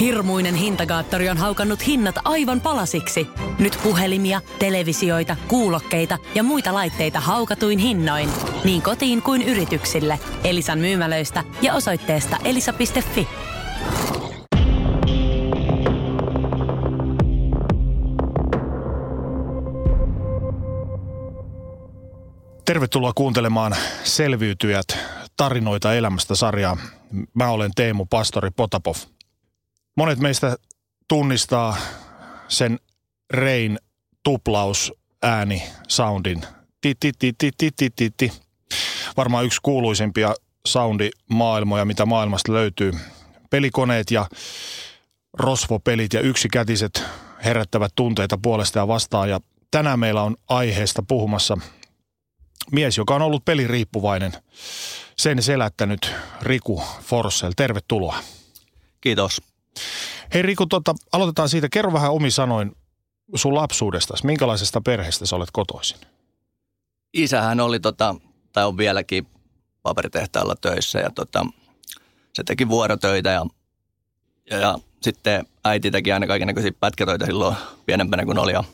Hirmuinen hintakaattori on haukannut hinnat aivan palasiksi. Nyt puhelimia, televisioita, kuulokkeita ja muita laitteita haukatuin hinnoin. Niin kotiin kuin yrityksille. Elisan myymälöistä ja osoitteesta elisa.fi. Tervetuloa kuuntelemaan Selviytyjät tarinoita elämästä sarjaa. Mä olen Teemu Pastori Potapov. Monet meistä tunnistaa sen Rein tuplaus ääni soundin. Ti, ti, ti, ti, ti, ti, ti, ti. Varmaan yksi kuuluisimpia soundimaailmoja, mitä maailmasta löytyy. Pelikoneet ja rosvopelit ja yksikätiset herättävät tunteita puolesta ja vastaan. Ja tänään meillä on aiheesta puhumassa mies, joka on ollut peliriippuvainen. Sen selättänyt Riku Forssell. Tervetuloa. Kiitos. Hei Riku, tota, aloitetaan siitä. Kerro vähän omi sanoin sun lapsuudestasi. Minkälaisesta perheestä sä olet kotoisin? Isähän oli, tota, tai on vieläkin paperitehtaalla töissä ja tota, se teki vuorotöitä ja, ja, ja sitten äiti teki aina kaikenlaisia pätkätöitä silloin pienempänä kuin oli ja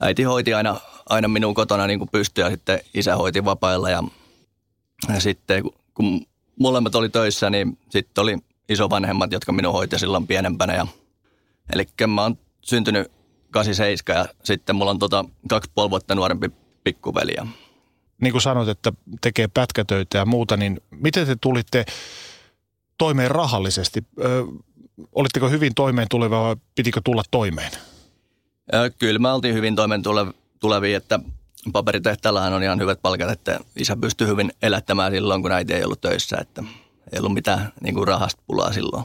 äiti hoiti aina, aina minun kotona niin kuin pystyi ja sitten isä hoiti vapailla ja, ja sitten kun molemmat oli töissä, niin sitten oli isovanhemmat, jotka minun hoiti silloin pienempänä. Ja, eli mä oon syntynyt 87 ja sitten mulla on tota kaksi puoli vuotta nuorempi pikkuveli. Niin kuin sanoit, että tekee pätkätöitä ja muuta, niin miten te tulitte toimeen rahallisesti? Ö, olitteko hyvin toimeen tuleva vai pitikö tulla toimeen? Ö, kyllä mä oltiin hyvin toimeen tulevia, että paperitehtäällähän on ihan hyvät palkat, että isä pystyi hyvin elättämään silloin, kun äiti ei ollut töissä, että – ei ollut mitään niin kuin rahasta pulaa silloin.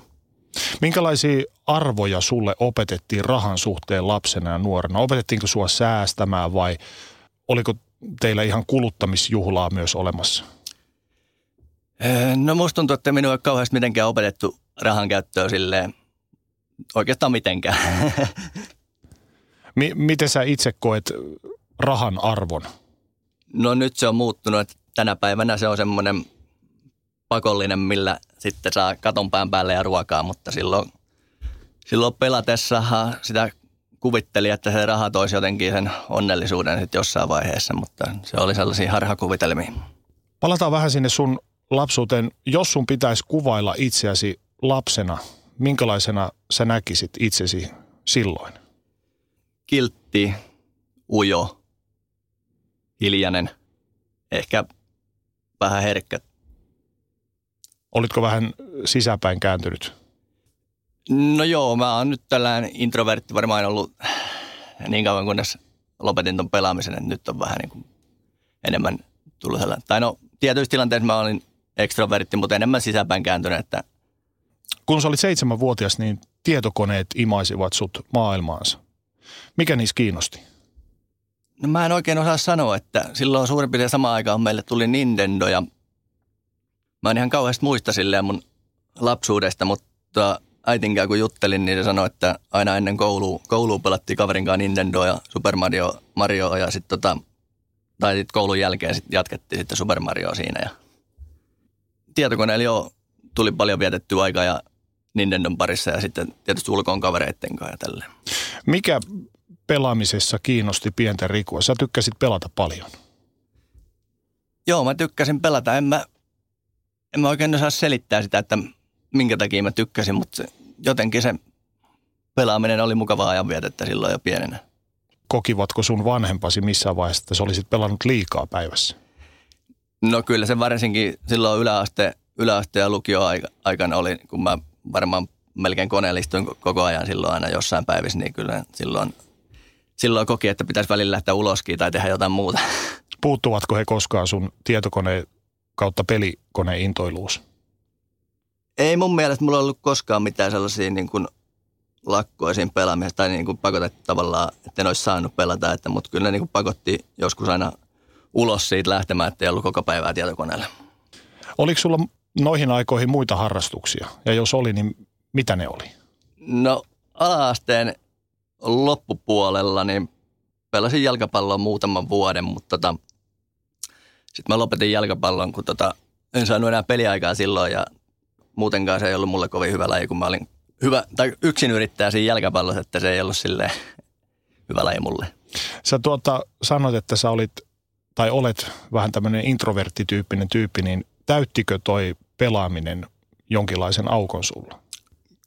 Minkälaisia arvoja sulle opetettiin rahan suhteen lapsena ja nuorena? Opetettiinko sua säästämään vai oliko teillä ihan kuluttamisjuhlaa myös olemassa? No musta tuntuu, että minua ei kauheasti mitenkään opetettu rahan käyttöä silleen oikeastaan mitenkään. M- miten sä itse koet rahan arvon? No nyt se on muuttunut, että tänä päivänä se on semmoinen pakollinen, millä sitten saa katon pään päälle ja ruokaa, mutta silloin, silloin pelatessa sitä kuvitteli, että se raha toisi jotenkin sen onnellisuuden sitten jossain vaiheessa, mutta se oli sellaisia harhakuvitelmia. Palataan vähän sinne sun lapsuuteen. Jos sun pitäisi kuvailla itseäsi lapsena, minkälaisena sä näkisit itsesi silloin? Kiltti, ujo, hiljainen, ehkä vähän herkkä Olitko vähän sisäpäin kääntynyt? No joo, mä oon nyt tällainen introvertti varmaan ollut niin kauan kunnes lopetin ton pelaamisen, että nyt on vähän niin kuin enemmän tullut sellainen. Tai no, tietyissä tilanteissa mä olin ekstrovertti, mutta enemmän sisäpäin kääntynyt, että kun sä olit seitsemänvuotias, niin tietokoneet imaisivat sut maailmaansa. Mikä niissä kiinnosti? No mä en oikein osaa sanoa, että silloin suurin piirtein samaan aikaan meille tuli Nintendo ja Mä en ihan kauheasti muista silleen mun lapsuudesta, mutta äitinkään kun juttelin, niin se sanoi, että aina ennen koulua, koulua pelattiin kaverin kanssa Nintendo ja Super Mario, Mario ja sitten tota, tai sit koulun jälkeen sit jatkettiin sitten Super Mario siinä. Ja tietokoneella jo tuli paljon vietettyä aikaa ja Nintendon parissa ja sitten tietysti ulkoon kavereitten kanssa ja tälleen. Mikä pelaamisessa kiinnosti pientä Rikua? Sä tykkäsit pelata paljon. Joo, mä tykkäsin pelata. En mä en mä oikein osaa selittää sitä, että minkä takia mä tykkäsin, mutta se, jotenkin se pelaaminen oli mukavaa ajanvietettä silloin jo pienenä. Kokivatko sun vanhempasi missään vaiheessa, että sä olisit pelannut liikaa päivässä? No kyllä se varsinkin silloin yläaste, yläaste ja lukio aikana oli, kun mä varmaan melkein koneellistuin koko ajan silloin aina jossain päivissä, niin kyllä silloin, silloin koki, että pitäisi välillä lähteä uloskin tai tehdä jotain muuta. Puuttuvatko he koskaan sun tietokoneen kautta pelikoneintoiluus? Ei mun mielestä mulla ollut koskaan mitään sellaisia niin kuin lakkoja siinä pelaamisessa tai niin kuin pakotettu tavallaan, että en olisi saanut pelata, että, mutta kyllä ne niin kuin pakotti joskus aina ulos siitä lähtemään, että ei ollut koko päivää tietokoneella. Oliko sulla noihin aikoihin muita harrastuksia? Ja jos oli, niin mitä ne oli? No alaasteen loppupuolella niin pelasin jalkapalloa muutaman vuoden, mutta tota, sitten mä lopetin jalkapallon, kun tota, en saanut enää peliaikaa silloin ja muutenkaan se ei ollut mulle kovin hyvä laji, kun mä olin hyvä, tai yksin yrittää siinä jälkäpallossa, että se ei ollut silleen hyvä laji mulle. Sä tuota, sanoit, että sä olit, tai olet vähän tämmöinen introverttityyppinen tyyppi, niin täyttikö toi pelaaminen jonkinlaisen aukon sulla?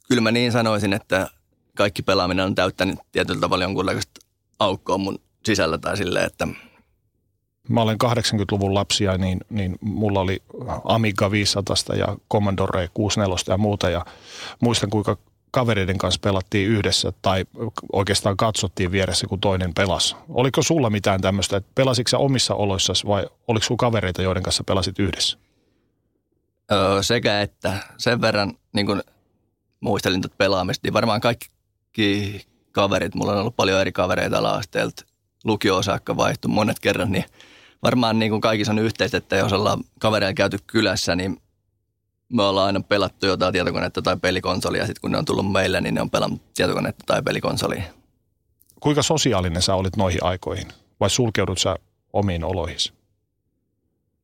Kyllä mä niin sanoisin, että kaikki pelaaminen on täyttänyt tietyllä tavalla jonkunlaista aukkoa mun sisällä tai silleen, että Mä olen 80-luvun lapsia, niin, niin mulla oli Amiga 500 ja Commodore 64 ja muuta. Ja muistan, kuinka kavereiden kanssa pelattiin yhdessä tai oikeastaan katsottiin vieressä, kun toinen pelasi. Oliko sulla mitään tämmöistä, että pelasitko omissa oloissa vai oliko sulla kavereita, joiden kanssa pelasit yhdessä? öö, sekä että sen verran niin kun muistelin tuota pelaamista, niin varmaan kaikki kaverit, mulla on ollut paljon eri kavereita ala-asteelta, lukio saakka vaihtu monet kerran, niin varmaan niin kuin kaikissa on yhteistä, että jos ollaan kavereilla käyty kylässä, niin me ollaan aina pelattu jotain tietokonetta tai pelikonsolia. Sitten kun ne on tullut meille, niin ne on pelannut tietokonetta tai pelikonsolia. Kuinka sosiaalinen sä olit noihin aikoihin? Vai sulkeudut sä omiin oloihin?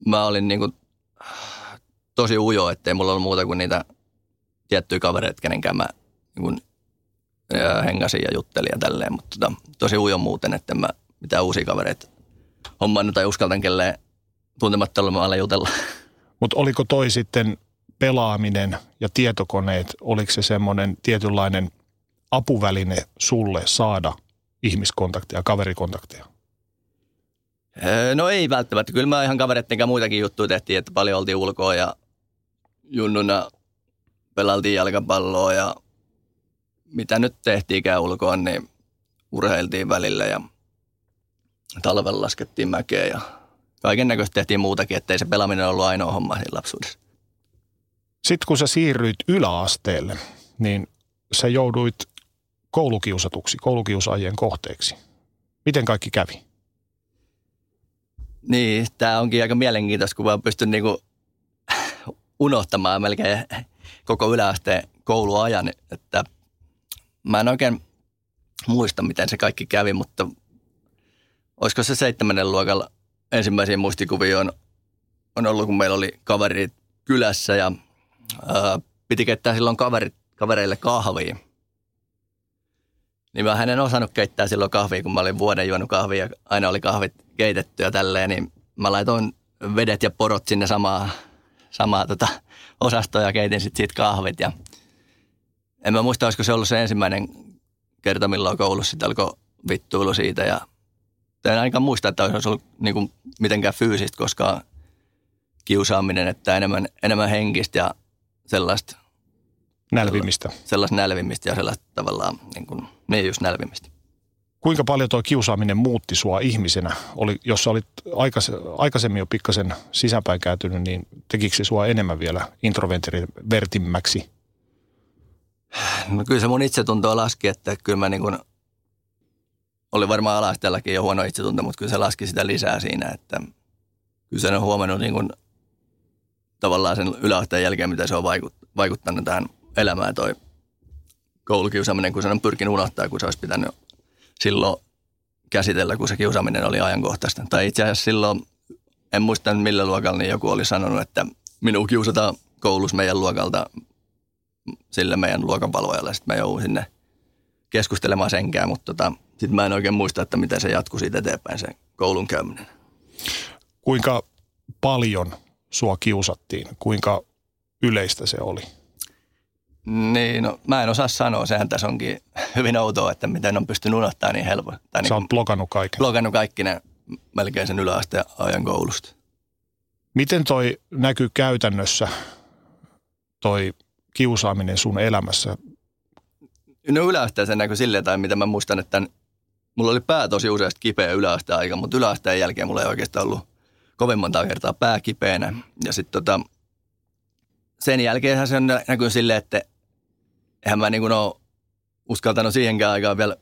Mä olin niin kuin tosi ujo, ettei mulla ollut muuta kuin niitä tiettyjä kavereita, kenenkään mä niin kuin, hengasin ja juttelin ja tälleen. Mutta tota, tosi ujo muuten, että mä mitään uusia kavereita hommannut tai uskaltan kelleen tuntemattomalla jutella. Mutta oliko toi sitten pelaaminen ja tietokoneet, oliko se semmoinen tietynlainen apuväline sulle saada ihmiskontakteja, kaverikontakteja? Öö, No ei välttämättä. Kyllä mä ihan kavereiden muitakin juttuja tehtiin, että paljon oltiin ulkoa ja junnuna pelailtiin jalkapalloa ja mitä nyt tehtiinkään ulkoa, niin urheiltiin välillä ja talvella laskettiin mäkeä ja kaiken näköistä tehtiin muutakin, ettei se pelaaminen ollut ainoa homma siinä lapsuudessa. Sitten kun sä siirryit yläasteelle, niin sä jouduit koulukiusatuksi, koulukiusaajien kohteeksi. Miten kaikki kävi? Niin, tämä onkin aika mielenkiintoista, kun mä pystyn niinku unohtamaan melkein koko yläasteen kouluajan, että mä en oikein muista, miten se kaikki kävi, mutta olisiko se seitsemännen luokalla ensimmäisiä muistikuvia on, on ollut, kun meillä oli kaverit kylässä ja ää, piti keittää silloin kaverit, kavereille kahvia. Niin mä en osannut keittää silloin kahvia, kun mä olin vuoden juonut kahvia ja aina oli kahvit keitetty ja tälleen, niin mä laitoin vedet ja porot sinne samaa, samaa tota, osastoa ja keitin sitten siitä kahvit. Ja en mä muista, olisiko se ollut se ensimmäinen kerta, milloin koulussa sitten alkoi vittuilu siitä. Ja en ainakaan muista, että olisi ollut niin kuin mitenkään fyysistä, koska kiusaaminen, että enemmän, enemmän henkistä ja sellaista, Nälvimistä. sellaista nälvimistä ja sellaista tavallaan, niin kuin, niin just nälvimistä. Kuinka paljon tuo kiusaaminen muutti sua ihmisenä? Oli, jos sä olit aikas, aikaisemmin jo pikkasen sisäänpäin kääntynyt, niin tekikö se sua enemmän vielä introvertimmäksi? No kyllä se mun itsetuntoa laski, että kyllä mä niin kuin, oli varmaan alasteellakin jo huono itsetunto, mutta kyllä se laski sitä lisää siinä, että kyllä sen on huomannut niin kuin, tavallaan sen yläasteen jälkeen, mitä se on vaikut- vaikuttanut tähän elämään toi koulukiusaaminen, kun sen on pyrkinyt unohtaa, kun se olisi pitänyt silloin käsitellä, kun se kiusaaminen oli ajankohtaista. Tai itse asiassa silloin, en muista millä luokalla, niin joku oli sanonut, että minua kiusataan koulussa meidän luokalta sille meidän luokanvalvojalle. Sitten mä joudun sinne keskustelemaan senkään, mutta tota, sitten mä en oikein muista, että miten se jatkui siitä eteenpäin se koulun käyminen. Kuinka paljon sua kiusattiin? Kuinka yleistä se oli? Niin, no mä en osaa sanoa, sehän tässä onkin hyvin outoa, että miten on pystynyt unohtamaan niin helposti. Tai niin Sä oot blokannut kaiken. blokannut kaikki ne melkein sen yläasteen ajan koulusta. Miten toi näkyy käytännössä, toi kiusaaminen sun elämässä? No yläasteen näkyi silleen, tai mitä mä muistan, että mulla oli pää tosi useasti kipeä yläasteen aika, mutta yläasteen jälkeen mulla ei oikeastaan ollut kovin monta kertaa pää kipeänä. Ja sitten tota, sen jälkeen se näkyy silleen, että eihän mä niin kuin ole uskaltanut siihenkään aikaan vielä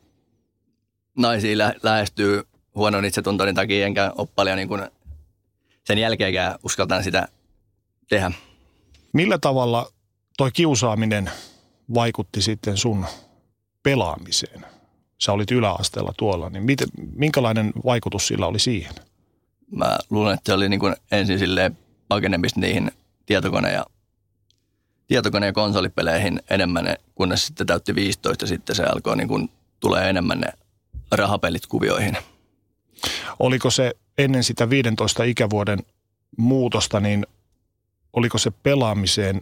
naisia lä- lähestyy huonon itsetuntoni takia, enkä ole paljon niin sen jälkeenkään uskaltanut sitä tehdä. Millä tavalla toi kiusaaminen vaikutti sitten sun pelaamiseen? Sä olit yläasteella tuolla, niin miten, minkälainen vaikutus sillä oli siihen? Mä luulen, että se oli niin kuin ensin silleen pakenemista niihin tietokone- ja tietokone- ja konsolipeleihin enemmän, kunnes sitten täytti 15 ja sitten se alkoi niin kuin, tulee enemmän ne rahapelit kuvioihin. Oliko se ennen sitä 15 ikävuoden muutosta, niin oliko se pelaamiseen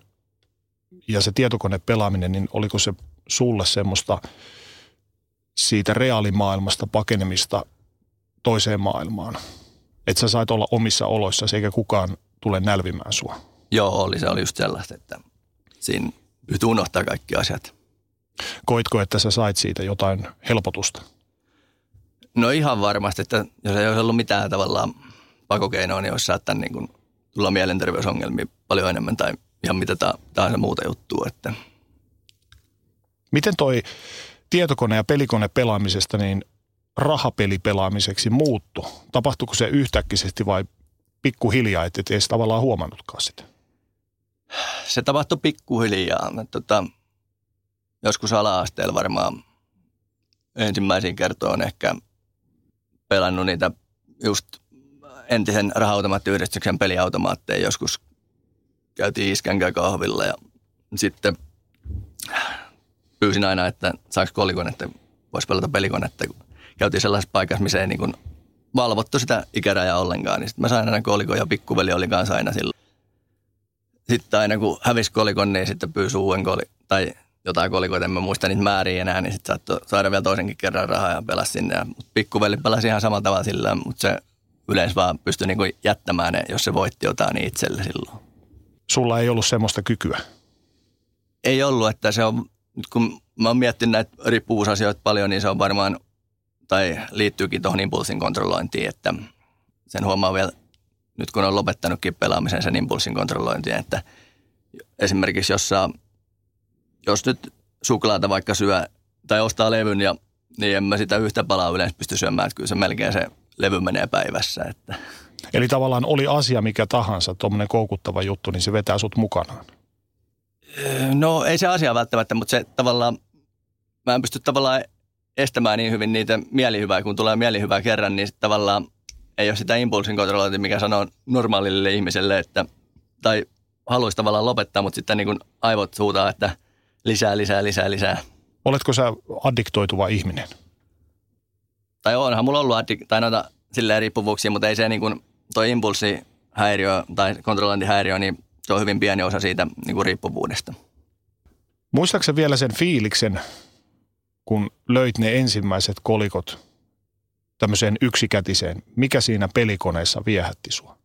ja se tietokonepelaaminen, niin oliko se sulle semmoista siitä reaalimaailmasta pakenemista toiseen maailmaan? Että sä sait olla omissa oloissa eikä kukaan tule nälvimään sua. Joo, oli. Se oli just sellaista, että siinä pystyy unohtaa kaikki asiat. Koitko, että sä sait siitä jotain helpotusta? No ihan varmasti, että jos ei olisi ollut mitään tavallaan pakokeinoa, niin olisi saattanut niin kuin tulla mielenterveysongelmia paljon enemmän tai ihan mitä tahansa muuta juttua. Että. Miten toi tietokone- ja pelikone pelaamisesta niin rahapelipelaamiseksi muuttu? Tapahtuiko se yhtäkkisesti vai pikkuhiljaa, että et edes tavallaan huomannutkaan sitä? Se tapahtui pikkuhiljaa. Tota, joskus ala-asteella varmaan ensimmäisiin kertoon ehkä pelannut niitä just entisen raha-automaattiyhdistyksen peliautomaatteja joskus käytiin iskän kahvilla ja sitten pyysin aina, että saako kolikon, että voisi pelata pelikonetta. Käytiin sellaisessa paikassa, missä ei niin kuin valvottu sitä ikärajaa ollenkaan, niin sitten mä sain aina kolikon ja pikkuveli oli kanssa aina silloin. Sitten aina kun hävisi kolikon, niin sitten pyysi uuden kolikon, tai jotain kolikoita, en mä muista niitä määriä enää, niin sitten saattoi saada vielä toisenkin kerran rahaa ja pelasi sinne. Ja pikkuveli pelasi ihan samalla tavalla sillä, mutta se yleensä vaan pystyi niinku jättämään ne, jos se voitti jotain niin itselle silloin. Sulla ei ollut semmoista kykyä? Ei ollut, että se on, kun mä oon miettinyt näitä riippuvuusasioita paljon, niin se on varmaan, tai liittyykin tuohon impulssin kontrollointiin, että sen huomaa vielä nyt kun on lopettanutkin pelaamisen sen impulssin kontrollointiin, että esimerkiksi jos saa jos nyt suklaata vaikka syö tai ostaa levyn, ja, niin en mä sitä yhtä palaa yleensä pysty syömään, että kyllä se melkein se levy menee päivässä. Että. Eli tavallaan oli asia mikä tahansa, tuommoinen koukuttava juttu, niin se vetää sut mukanaan. No ei se asia välttämättä, mutta se tavallaan, mä en pysty tavallaan estämään niin hyvin niitä mielihyvää, kun tulee mielihyvää kerran, niin tavallaan ei ole sitä impulsin kontrollointia, mikä sanoo normaalille ihmiselle, että, tai haluaisi tavallaan lopettaa, mutta sitten niin kuin aivot suutaa, että lisää, lisää, lisää, lisää. Oletko sä addiktoituva ihminen? Tai onhan mulla ollut addik- tai noita silleen riippuvuuksia, mutta ei se niin kuin toi impulssihäiriö tai kontrollointihäiriö, niin se on hyvin pieni osa siitä niin kuin riippuvuudesta. Muistaaksä vielä sen fiiliksen, kun löit ne ensimmäiset kolikot tämmöiseen yksikätiseen? Mikä siinä pelikoneessa viehätti sua?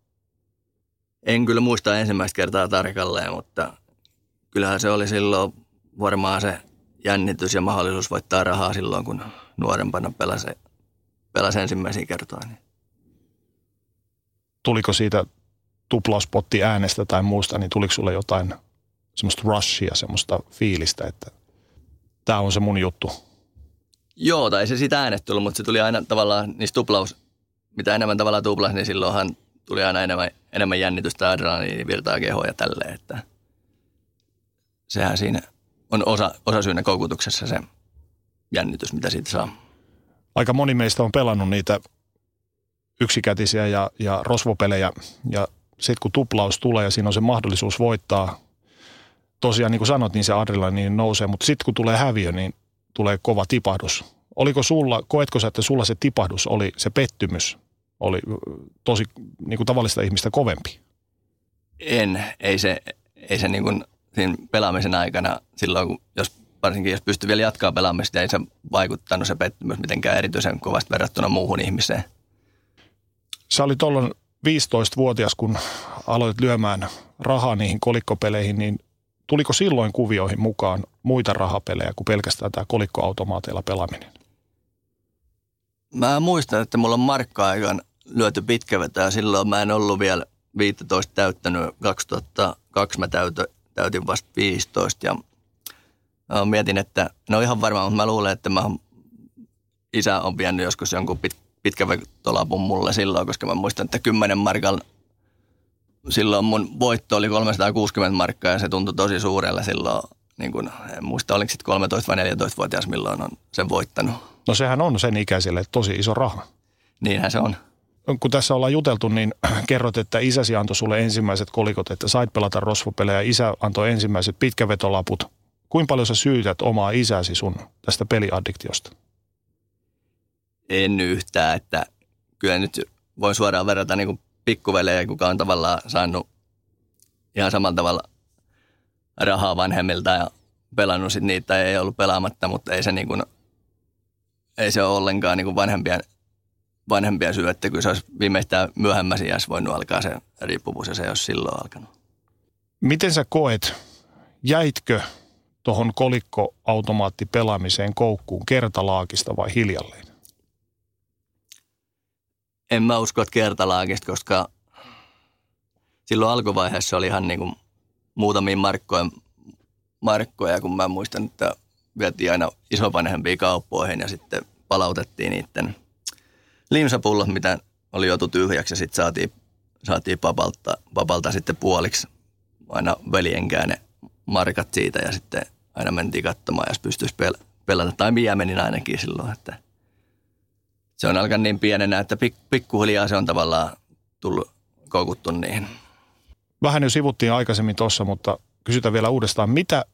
En kyllä muista ensimmäistä kertaa tarkalleen, mutta kyllähän se oli silloin varmaan se jännitys ja mahdollisuus voittaa rahaa silloin, kun nuorempana pelasi, pelasi ensimmäisiä kertoja. Niin. Tuliko siitä tuplauspotti äänestä tai muusta, niin tuliko sulle jotain semmoista rushia, semmoista fiilistä, että tämä on se mun juttu? Joo, tai se sitä äänet tullut, mutta se tuli aina tavallaan niistä tuplaus, mitä enemmän tavallaan tuplas, niin silloinhan tuli aina enemmän, enemmän jännitystä, adrenaliini, virtaa kehoa ja tälleen, että sehän siinä on osa, osa syynä koukutuksessa se jännitys, mitä siitä saa. Aika moni meistä on pelannut niitä yksikätisiä ja, ja rosvopelejä ja sitten kun tuplaus tulee ja siinä on se mahdollisuus voittaa, tosiaan niin kuin sanot, niin se adrenaliini nousee, mutta sitten kun tulee häviö, niin tulee kova tipahdus. Oliko sulla, koetko sä, että sulla se tipahdus oli, se pettymys oli tosi niin kuin tavallista ihmistä kovempi? En, ei se, ei se niin kuin siinä pelaamisen aikana silloin, kun jos, varsinkin jos pystyy vielä jatkaa pelaamista, ei se vaikuttanut se pettymys mitenkään erityisen kovasti verrattuna muuhun ihmiseen. Sä olit tuolloin 15-vuotias, kun aloit lyömään rahaa niihin kolikkopeleihin, niin tuliko silloin kuvioihin mukaan muita rahapelejä kuin pelkästään tämä kolikkoautomaateilla pelaaminen? Mä muistan, että mulla on markka-aikaan lyöty pitkävetä ja silloin mä en ollut vielä 15 täyttänyt. 2002 mä täytin vasta 15 ja mä mietin, että no ihan varmaan, mutta mä luulen, että mä isä on vienyt joskus jonkun pit, pitkävetolapun mulle silloin, koska mä muistan, että 10 markalla silloin mun voitto oli 360 markkaa ja se tuntui tosi suurella silloin. Niin kun, en muista, oliko sitten 13 vai 14-vuotias, milloin on sen voittanut. No sehän on sen ikäiselle tosi iso raha. Niinhän se on. kun tässä ollaan juteltu, niin kerrot, että isäsi antoi sulle ensimmäiset kolikot, että sait pelata rosvopelejä. Isä antoi ensimmäiset pitkävetolaput. Kuinka paljon sä syytät omaa isäsi sun tästä peliaddiktiosta? En yhtään, että kyllä nyt voin suoraan verrata niin kuin pikkuvelejä, kuka on tavallaan saanut ihan samalla tavalla rahaa vanhemmilta ja pelannut sit niitä ei ollut pelaamatta, mutta ei se, niin kuin, ei se ole ollenkaan niin kuin vanhempien, vanhempien syy, että kyllä se olisi viimeistään myöhemmässä iässä voinut alkaa se riippuvuus ja se ei olisi silloin alkanut. Miten sä koet, jäitkö tuohon kolikkoautomaattipelaamiseen koukkuun kertalaakista vai hiljalleen? En mä usko, että kertalaakista, koska silloin alkuvaiheessa oli ihan niin kuin muutamia markkoja, markkoja, kun mä muistan, että vietiin aina isovanhempia kauppoihin ja sitten palautettiin niiden limsapullot, mitä oli joutu tyhjäksi ja sitten saatiin, saatiin papalta, papalta sitten puoliksi aina veljenkään ne markat siitä ja sitten aina mentiin katsomaan, jos pystyisi pel- pelata. Tai minä menin ainakin silloin, että se on alkanut niin pienenä, että pik- pikkuhiljaa se on tavallaan tullut koukuttu niihin. Vähän jo sivuttiin aikaisemmin tuossa, mutta kysytään vielä uudestaan, mitä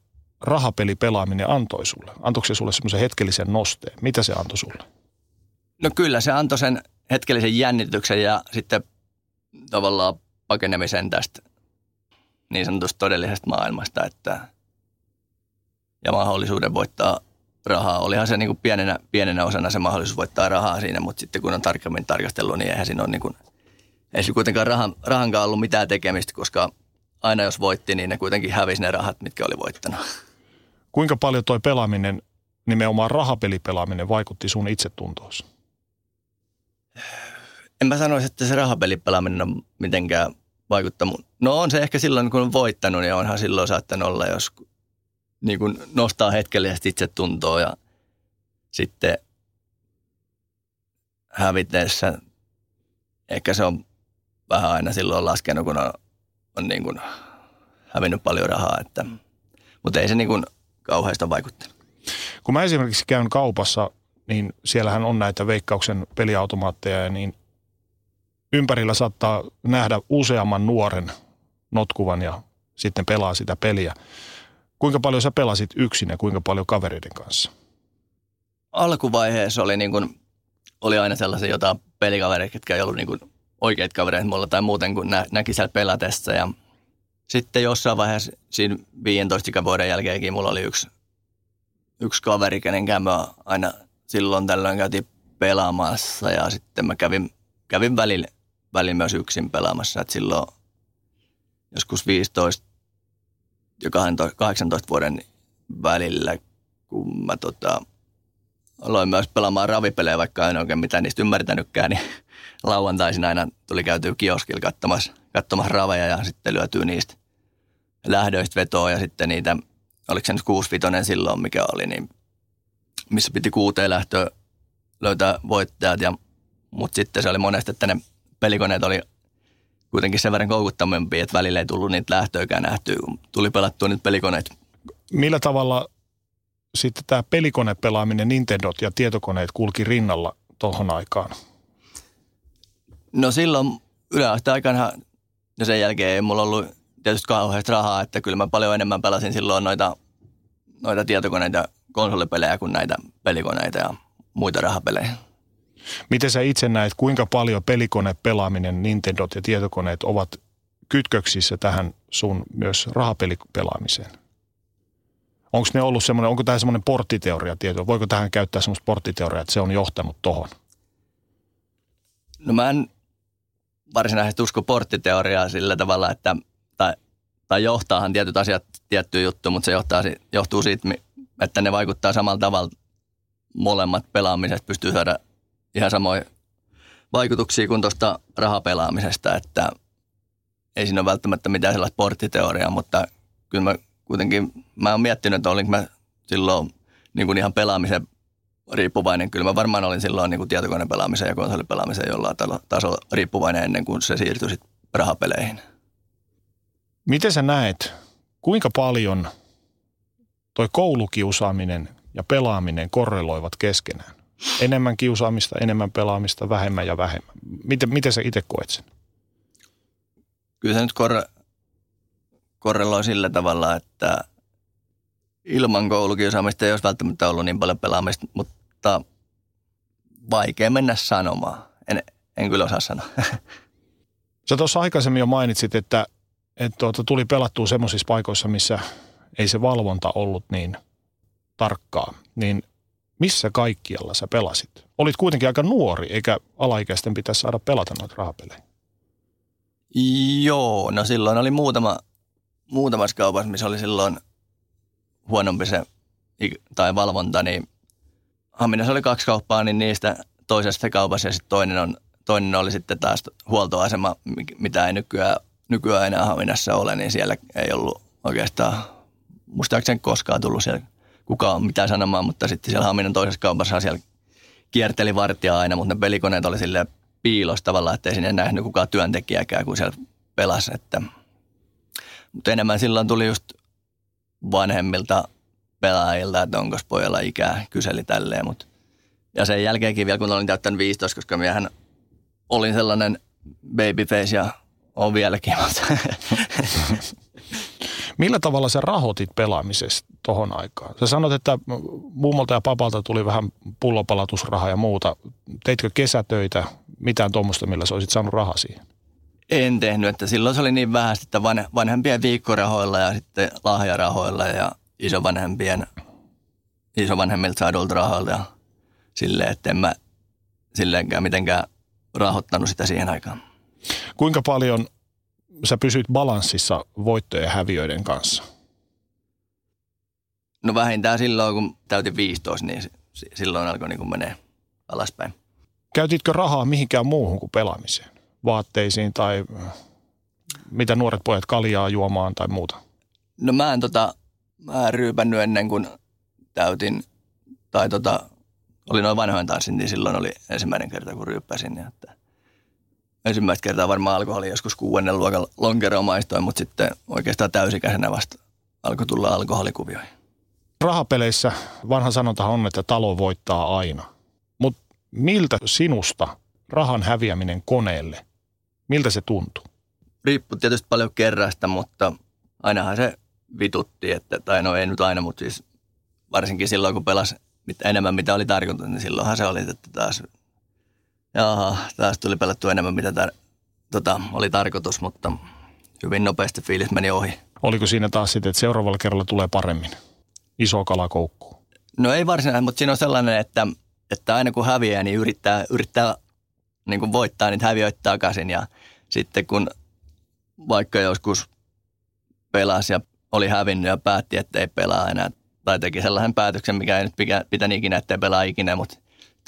rahapelipelaaminen antoi sulle? Antoiko se sulle semmoisen hetkellisen nosteen? Mitä se antoi sulle? No kyllä se antoi sen hetkellisen jännityksen ja sitten tavallaan pakenemisen tästä niin sanotusta todellisesta maailmasta, että ja mahdollisuuden voittaa rahaa. Olihan se niin kuin pienenä, pienenä osana se mahdollisuus voittaa rahaa siinä, mutta sitten kun on tarkemmin tarkastellut, niin eihän siinä ole niin kuin, ei se kuitenkaan rahan, rahankaan ollut mitään tekemistä, koska aina jos voitti, niin ne kuitenkin hävisi ne rahat, mitkä oli voittanut. Kuinka paljon toi pelaaminen, nimenomaan rahapelipelaaminen, vaikutti sun itsetuntoosi? En mä sanoisi, että se rahapelipelaaminen on mitenkään vaikuttanut. No on se ehkä silloin, kun on voittanut, niin onhan silloin saattanut olla, jos niin kuin nostaa hetkellisesti itsetuntoa ja sitten hävitessä ehkä se on vähän aina silloin laskenut, kun on, on niin kuin hävinnyt paljon rahaa, että, mutta ei se niin kuin kauheasta vaikuttanut. Kun mä esimerkiksi käyn kaupassa, niin siellähän on näitä veikkauksen peliautomaatteja, niin ympärillä saattaa nähdä useamman nuoren notkuvan ja sitten pelaa sitä peliä. Kuinka paljon sä pelasit yksin ja kuinka paljon kavereiden kanssa? Alkuvaiheessa oli, niin kuin, oli aina sellaisia jotain pelikavereita, jotka ei ollut niin kuin oikeat kavereita mulla tai muuten kuin nä, näki siellä pelatessa. Ja sitten jossain vaiheessa siinä 15 vuoden jälkeenkin mulla oli yksi, yksi kaveri, kenen mä aina silloin tällöin käytiin pelaamassa ja sitten mä kävin, kävin välillä, välillä myös yksin pelaamassa. Et silloin joskus 15 ja 18 vuoden välillä, kun mä tota, aloin myös pelaamaan ravipelejä, vaikka en oikein mitään niistä ymmärtänytkään, niin lauantaisin aina tuli käytyä kioskilla katsomassa, katsomassa raveja ja sitten lyötyy niistä lähdöistä vetoa ja sitten niitä, oliko se nyt kuusvitonen silloin, mikä oli, niin missä piti kuuteen lähtöä löytää voittajat, ja, mutta sitten se oli monesti, että ne pelikoneet oli kuitenkin sen verran koukuttavampia, että välillä ei tullut niitä lähtöäkään nähtyä, kun tuli pelattua nyt pelikoneet. Millä tavalla sitten tämä pelikonepelaaminen, Nintendot ja tietokoneet kulki rinnalla tuohon aikaan? No silloin yläasteen aikana ja sen jälkeen ei mulla ollut tietysti kauheasti rahaa, että kyllä mä paljon enemmän pelasin silloin noita, noita tietokoneita konsolipelejä kuin näitä pelikoneita ja muita rahapelejä. Miten sä itse näet, kuinka paljon pelikonepelaaminen, Nintendot ja tietokoneet ovat kytköksissä tähän sun myös rahapelipelaamiseen? Onko ne ollut semmoinen, onko tämä semmoinen porttiteoria tieto? Voiko tähän käyttää semmoista porttiteoriaa, että se on johtanut tohon? No mä en varsinaisesti usko porttiteoriaa sillä tavalla, että tai, tai johtaahan tietyt asiat tiettyyn juttu, mutta se johtaa, johtuu siitä, että ne vaikuttaa samalla tavalla molemmat pelaamisesta pystyy saada ihan samoja vaikutuksia kuin tuosta rahapelaamisesta, että ei siinä ole välttämättä mitään sellaista porttiteoriaa, mutta kyllä mä kuitenkin, mä oon miettinyt, että olinko mä silloin niin kuin ihan pelaamisen riippuvainen. Kyllä mä varmaan olin silloin niin kuin tietokonepelaamisen ja konsolipelaamisen jollain tasolla riippuvainen ennen kuin se siirtyi sitten rahapeleihin. Miten sä näet, kuinka paljon toi koulukiusaaminen ja pelaaminen korreloivat keskenään? Enemmän kiusaamista, enemmän pelaamista, vähemmän ja vähemmän. Miten, miten sä itse koet sen? Kyllä se nyt kor- korreloi sillä tavalla, että ilman koulukiusaamista ei olisi välttämättä ollut niin paljon pelaamista, mutta vaikea mennä sanomaan. En, en kyllä osaa sanoa. Sä tuossa aikaisemmin jo mainitsit, että, että tuota, tuli pelattua semmoisissa paikoissa, missä ei se valvonta ollut niin tarkkaa. Niin missä kaikkialla sä pelasit? Olit kuitenkin aika nuori, eikä alaikäisten pitäisi saada pelata noita rahapelejä. Joo, no silloin oli muutama, muutamassa kaupassa, missä oli silloin huonompi se tai valvonta, niin Haminassa oli kaksi kauppaa, niin niistä toisesta kaupassa ja sitten toinen, on, toinen oli sitten taas huoltoasema, mitä ei nykyään, nykyään enää Haminassa ole, niin siellä ei ollut oikeastaan muistaakseni koskaan tullut siellä kukaan mitään sanomaan, mutta sitten siellä Haminan toisessa kaupassa siellä kierteli vartija aina, mutta ne pelikoneet oli sille piilossa tavallaan, että ei sinne nähnyt kukaan työntekijäkään, kun siellä pelasi. Että. Mutta enemmän silloin tuli just vanhemmilta pelaajilta, että onko pojalla ikää, kyseli tälleen. Mut. Ja sen jälkeenkin vielä, kun olin täyttänyt 15, koska miehän olin sellainen babyface ja on vieläkin. Millä tavalla sä rahoitit pelaamisesta tohon aikaan? Sä sanot, että mummolta ja papalta tuli vähän pullopalatusrahaa ja muuta. Teitkö kesätöitä, mitään tuommoista, millä sä olisit saanut rahaa siihen? En tehnyt, että silloin se oli niin vähän, että vanhempien viikkorahoilla ja sitten lahjarahoilla ja isovanhempien, isovanhemmilta saadulta rahoilla ja silleen, että en mä silleenkään mitenkään rahoittanut sitä siihen aikaan. Kuinka paljon sä pysyt balanssissa voittojen ja häviöiden kanssa? No vähintään silloin, kun täytin 15, niin silloin alkoi niin menee alaspäin. Käytitkö rahaa mihinkään muuhun kuin pelaamiseen? Vaatteisiin tai mitä nuoret pojat kaljaa juomaan tai muuta? No mä en tota, mä en ryypännyt ennen kuin täytin, tai tota, oli noin vanhoin tanssin, niin silloin oli ensimmäinen kerta, kun ryyppäsin. Niin että ensimmäistä kertaa varmaan alkoholi joskus kuudennen luokan lonkeroa maistoin, mutta sitten oikeastaan täysikäisenä vasta alkoi tulla alkoholikuvioihin. Rahapeleissä vanha sanonta on, että talo voittaa aina. Mutta miltä sinusta rahan häviäminen koneelle, miltä se tuntuu? Riippuu tietysti paljon kerrasta, mutta ainahan se vitutti, että, tai no ei nyt aina, mutta siis varsinkin silloin, kun pelasi enemmän, mitä oli tarkoitus, niin silloinhan se oli, että taas Jaha, taas tuli pelattu enemmän, mitä tar- tota, oli tarkoitus, mutta hyvin nopeasti fiilis meni ohi. Oliko siinä taas sitten, että seuraavalla kerralla tulee paremmin? Iso kala koukku. No ei varsinaisesti, mutta siinä on sellainen, että, että aina kun häviää, niin yrittää, yrittää niin kuin voittaa, niin häviöitä takaisin. Ja sitten kun vaikka joskus pelasi ja oli hävinnyt ja päätti, että ei pelaa enää, tai teki sellaisen päätöksen, mikä ei nyt pitänyt ikinä, että ei pelaa ikinä, mutta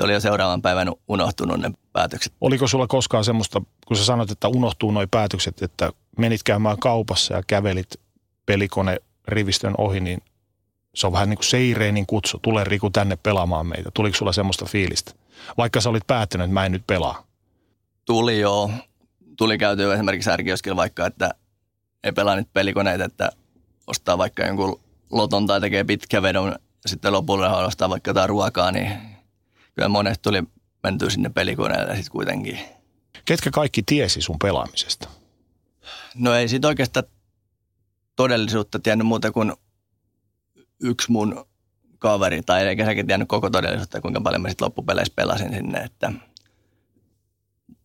oli jo seuraavan päivän unohtunut ne päätökset. Oliko sulla koskaan semmoista, kun sä sanoit, että unohtuu nuo päätökset, että menit käymään kaupassa ja kävelit pelikone rivistön ohi, niin se on vähän niin kuin Seireenin kutsu, tule Riku tänne pelaamaan meitä. Tuliko sulla semmoista fiilistä? Vaikka sä olit päättänyt, että mä en nyt pelaa. Tuli joo. Tuli käytyä esimerkiksi ärkioskilla vaikka, että ei pelaa nyt pelikoneita, että ostaa vaikka jonkun loton tai tekee pitkä vedon ja sitten lopulla ostaa vaikka jotain ruokaa, niin kyllä monet tuli mentyä sinne pelikoneelle sitten kuitenkin. Ketkä kaikki tiesi sun pelaamisesta? No ei siitä oikeastaan todellisuutta tiennyt muuta kuin yksi mun kaveri, tai eikä sekin tiennyt koko todellisuutta, kuinka paljon mä sitten loppupeleissä pelasin sinne, että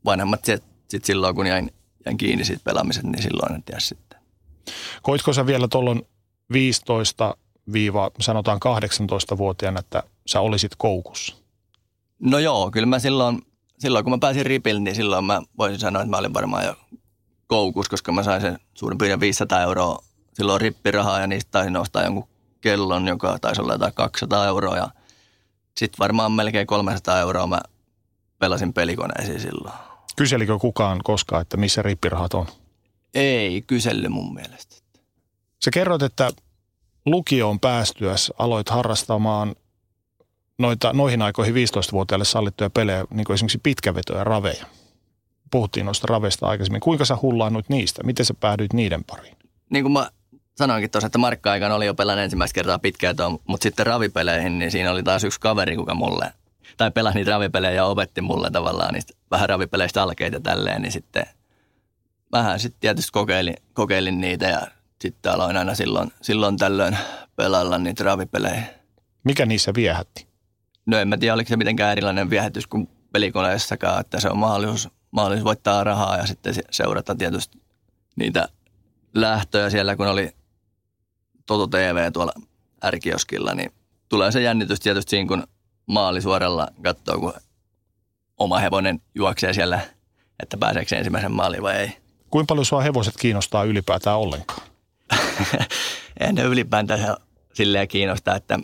vanhemmat sitten sit silloin, kun jäin, jäin kiinni siitä pelaamisesta, niin silloin en tiedä sitten. Koitko sä vielä tuolloin 15 sanotaan 18-vuotiaana, että sä olisit koukussa? No joo, kyllä mä silloin, silloin kun mä pääsin ripille, niin silloin mä voisin sanoa, että mä olin varmaan jo koukus, koska mä sain sen suurin piirtein 500 euroa silloin rippirahaa ja niistä taisin ostaa jonkun kellon, joka taisi olla jotain 200 euroa ja sitten varmaan melkein 300 euroa mä pelasin pelikoneisiin silloin. Kyselikö kukaan koskaan, että missä rippirahat on? Ei kysely mun mielestä. Sä kerroit, että lukioon päästyäs aloit harrastamaan noita, noihin aikoihin 15-vuotiaille sallittuja pelejä, niin kuin esimerkiksi pitkävetoja raveja. Puhuttiin noista raveista aikaisemmin. Kuinka sä hullaannut niistä? Miten sä päädyit niiden pariin? Niin kuin mä sanoinkin tuossa, että Markka-aikana oli jo pelannut ensimmäistä kertaa pitkää tuon, mutta sitten ravipeleihin, niin siinä oli taas yksi kaveri, kuka mulle tai pelasi niitä ravipelejä ja opetti mulle tavallaan niistä vähän ravipeleistä alkeita tälleen, niin sitten vähän sitten tietysti kokeilin, kokeilin niitä ja sitten aloin aina silloin, silloin tällöin pelailla niitä ravipelejä. Mikä niissä viehätti? No en mä tiedä, oliko se mitenkään erilainen viehätys kuin pelikoneessakaan, että se on mahdollisuus, mahdollisuus voittaa rahaa ja sitten seurata tietysti niitä lähtöjä siellä, kun oli Toto TV tuolla ärkioskilla, niin tulee se jännitys tietysti siinä, kun maali suoralla katsoo, kun oma hevonen juoksee siellä, että pääseekö ensimmäisen maaliin vai ei. Kuinka paljon sua hevoset kiinnostaa ylipäätään ollenkaan? en ne ylipäätään silleen kiinnostaa, että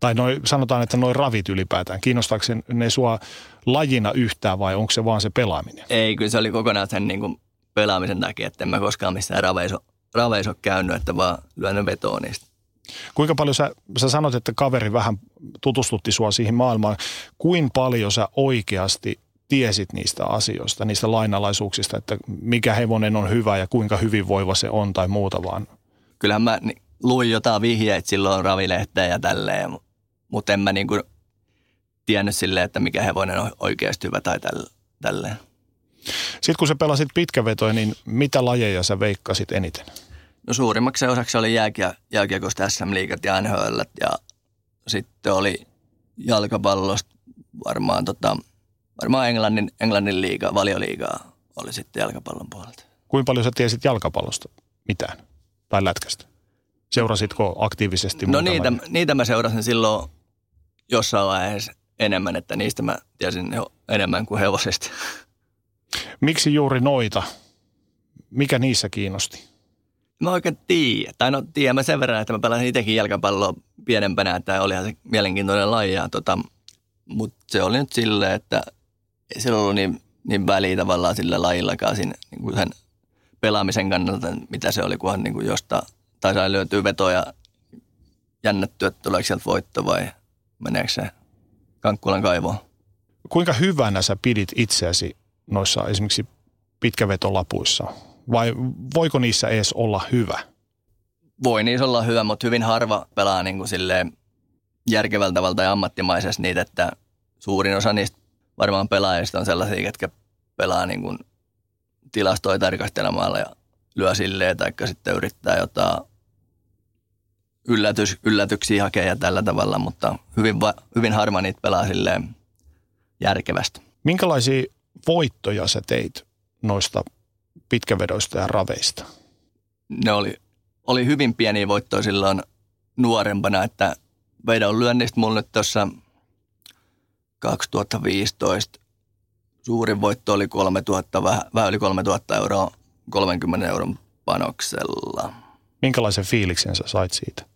tai noi, sanotaan, että noin ravit ylipäätään, kiinnostaako ne sua lajina yhtään vai onko se vaan se pelaaminen? Ei, kyllä se oli kokonaan sen niin kuin pelaamisen takia, että en mä koskaan missään raveissa, raveissa ole käynyt, että vaan lyönyt vetoa niistä. Kuinka paljon sä, sä sanot, että kaveri vähän tutustutti sua siihen maailmaan. Kuinka paljon sä oikeasti tiesit niistä asioista, niistä lainalaisuuksista, että mikä hevonen on hyvä ja kuinka hyvinvoiva se on tai muuta vaan? Kyllähän mä luin jotain vihjeitä silloin ravilehteä ja tälleen, mutta en mä niinku tiennyt silleen, että mikä hevonen on oikeasti hyvä tai tälleen. Sitten kun sä pelasit pitkävetoja, niin mitä lajeja sä veikkasit eniten? No suurimmaksi osaksi oli jääkiä, jääkiekosta SM-liigat ja NHL ja sitten oli jalkapallosta varmaan, tota, varmaan Englannin, Englannin liiga, valioliigaa oli sitten jalkapallon puolelta. Kuinka paljon sä tiesit jalkapallosta mitään tai lätkästä? Seurasitko aktiivisesti? No niitä, niitä mä seurasin silloin jossain vaiheessa enemmän, että niistä mä tiesin jo enemmän kuin hevosesta. Miksi juuri noita? Mikä niissä kiinnosti? Mä oikein tiedä. Tai no tiedän mä sen verran, että mä pelasin itsekin jalkapalloa pienempänä, että olihan se mielenkiintoinen laji. Tota, Mutta se oli nyt silleen, että ei se ollut niin, niin väliä tavallaan sillä lajillakaan siinä, niin kuin sen pelaamisen kannalta, mitä se oli, kunhan niin kuin josta, tai sai löytyä vetoja jännättyä, että tuleeko sieltä voitto vai meneekö se Kankkulan kaivoon. Kuinka hyvänä sä pidit itseäsi noissa esimerkiksi pitkävetolapuissa? Vai voiko niissä edes olla hyvä? Voi niissä olla hyvä, mutta hyvin harva pelaa niin kuin silleen järkevältä tavalla ja ammattimaisesti niitä, että suurin osa niistä varmaan pelaajista on sellaisia, jotka pelaa niin kuin tilastoja tarkastelemalla ja lyö silleen, tai sitten yrittää jotain yllätys, yllätyksiä hakea ja tällä tavalla, mutta hyvin, hyvin harma niitä pelaa silleen järkevästi. Minkälaisia voittoja sä teit noista pitkävedoista ja raveista? Ne oli, oli hyvin pieniä voittoja silloin nuorempana, että vedon lyönnistä mulla nyt tuossa 2015 suurin voitto oli 3000, vähän, vähän yli 3000 euroa 30 euron panoksella. Minkälaisen fiiliksen sä sait siitä?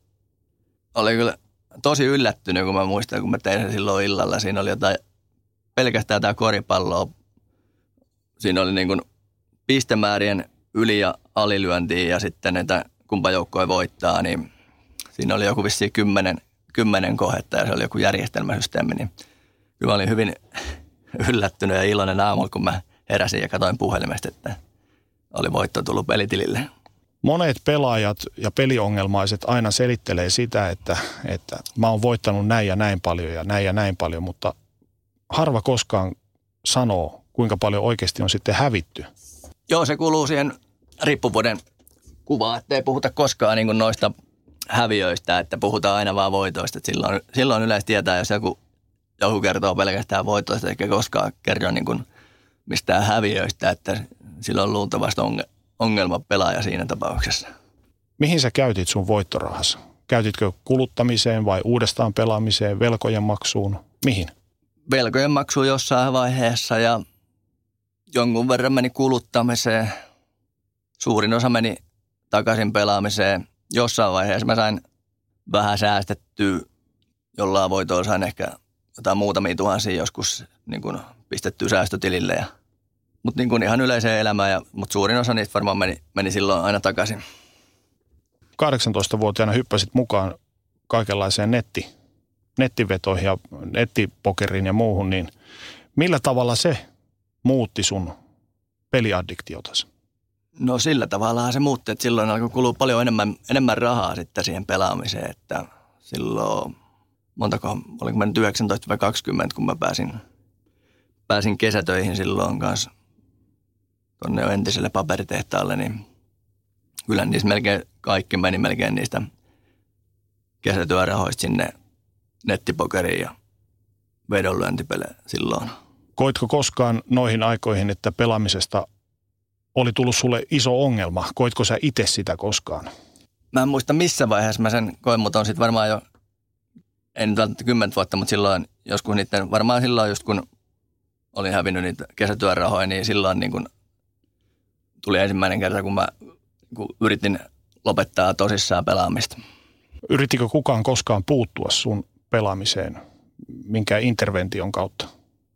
Oli kyllä tosi yllättynyt, kun mä muistan, kun mä tein sen silloin illalla. Siinä oli jotain, pelkästään tämä koripalloa. Siinä oli niin kuin pistemäärien yli- ja alilyöntiä ja sitten näitä kumpa joukkoja voittaa, niin siinä oli joku vissiin kymmenen, kymmenen kohetta ja se oli joku järjestelmäsysteemi, niin kyllä olin hyvin yllättynyt ja iloinen aamulla, kun mä heräsin ja katsoin puhelimesta, että oli voitto tullut pelitilille. Monet pelaajat ja peliongelmaiset aina selittelee sitä, että, että mä oon voittanut näin ja näin paljon ja näin ja näin paljon, mutta harva koskaan sanoo, kuinka paljon oikeasti on sitten hävitty. Joo, se kuuluu siihen riippuvuuden kuvaan, että ei puhuta koskaan niin kuin noista häviöistä, että puhutaan aina vaan voitoista. silloin, silloin yleensä tietää, jos joku, joku kertoo pelkästään voitoista, eikä koskaan kerro niin kuin mistään häviöistä, että silloin on luultavasti ongelma pelaaja siinä tapauksessa. Mihin sä käytit sun voittorahassa? Käytitkö kuluttamiseen vai uudestaan pelaamiseen, velkojen maksuun? Mihin? Velkojen maksuun jossain vaiheessa ja jonkun verran meni kuluttamiseen. Suurin osa meni takaisin pelaamiseen. Jossain vaiheessa mä sain vähän säästettyä, jollain voitoa sain ehkä jotain muutamia tuhansia joskus niin kuin pistettyä säästötilille. Ja, mutta niin kuin ihan yleiseen elämään, ja, mutta suurin osa niistä varmaan meni, meni silloin aina takaisin. 18-vuotiaana hyppäsit mukaan kaikenlaiseen netti, nettivetoihin ja nettipokeriin ja muuhun, niin millä tavalla se muutti sun peliaddiktiotasi? No sillä tavalla se muutti, että silloin alkoi kulua paljon enemmän, enemmän rahaa sitten siihen pelaamiseen, että silloin montako, olinko mä nyt 19 vai 20, kun mä pääsin, pääsin kesätöihin silloin kanssa tuonne entiselle paperitehtaalle, niin kyllä niistä melkein kaikki meni melkein niistä kesätyörahoista sinne nettipokeriin ja vedonlyöntipelejä silloin. Koitko koskaan noihin aikoihin, että pelaamisesta oli tullut sulle iso ongelma? Koitko sä itse sitä koskaan? Mä en muista missä vaiheessa mä sen koin, mutta on sitten varmaan jo, en nyt välttämättä kymmentä vuotta, mutta silloin joskus niiden, varmaan silloin just kun olin hävinnyt niitä kesätyörahoja, niin silloin niin kun tuli ensimmäinen kerta, kun mä kun yritin lopettaa tosissaan pelaamista. Yrittikö kukaan koskaan puuttua sun pelaamiseen, minkä intervention kautta?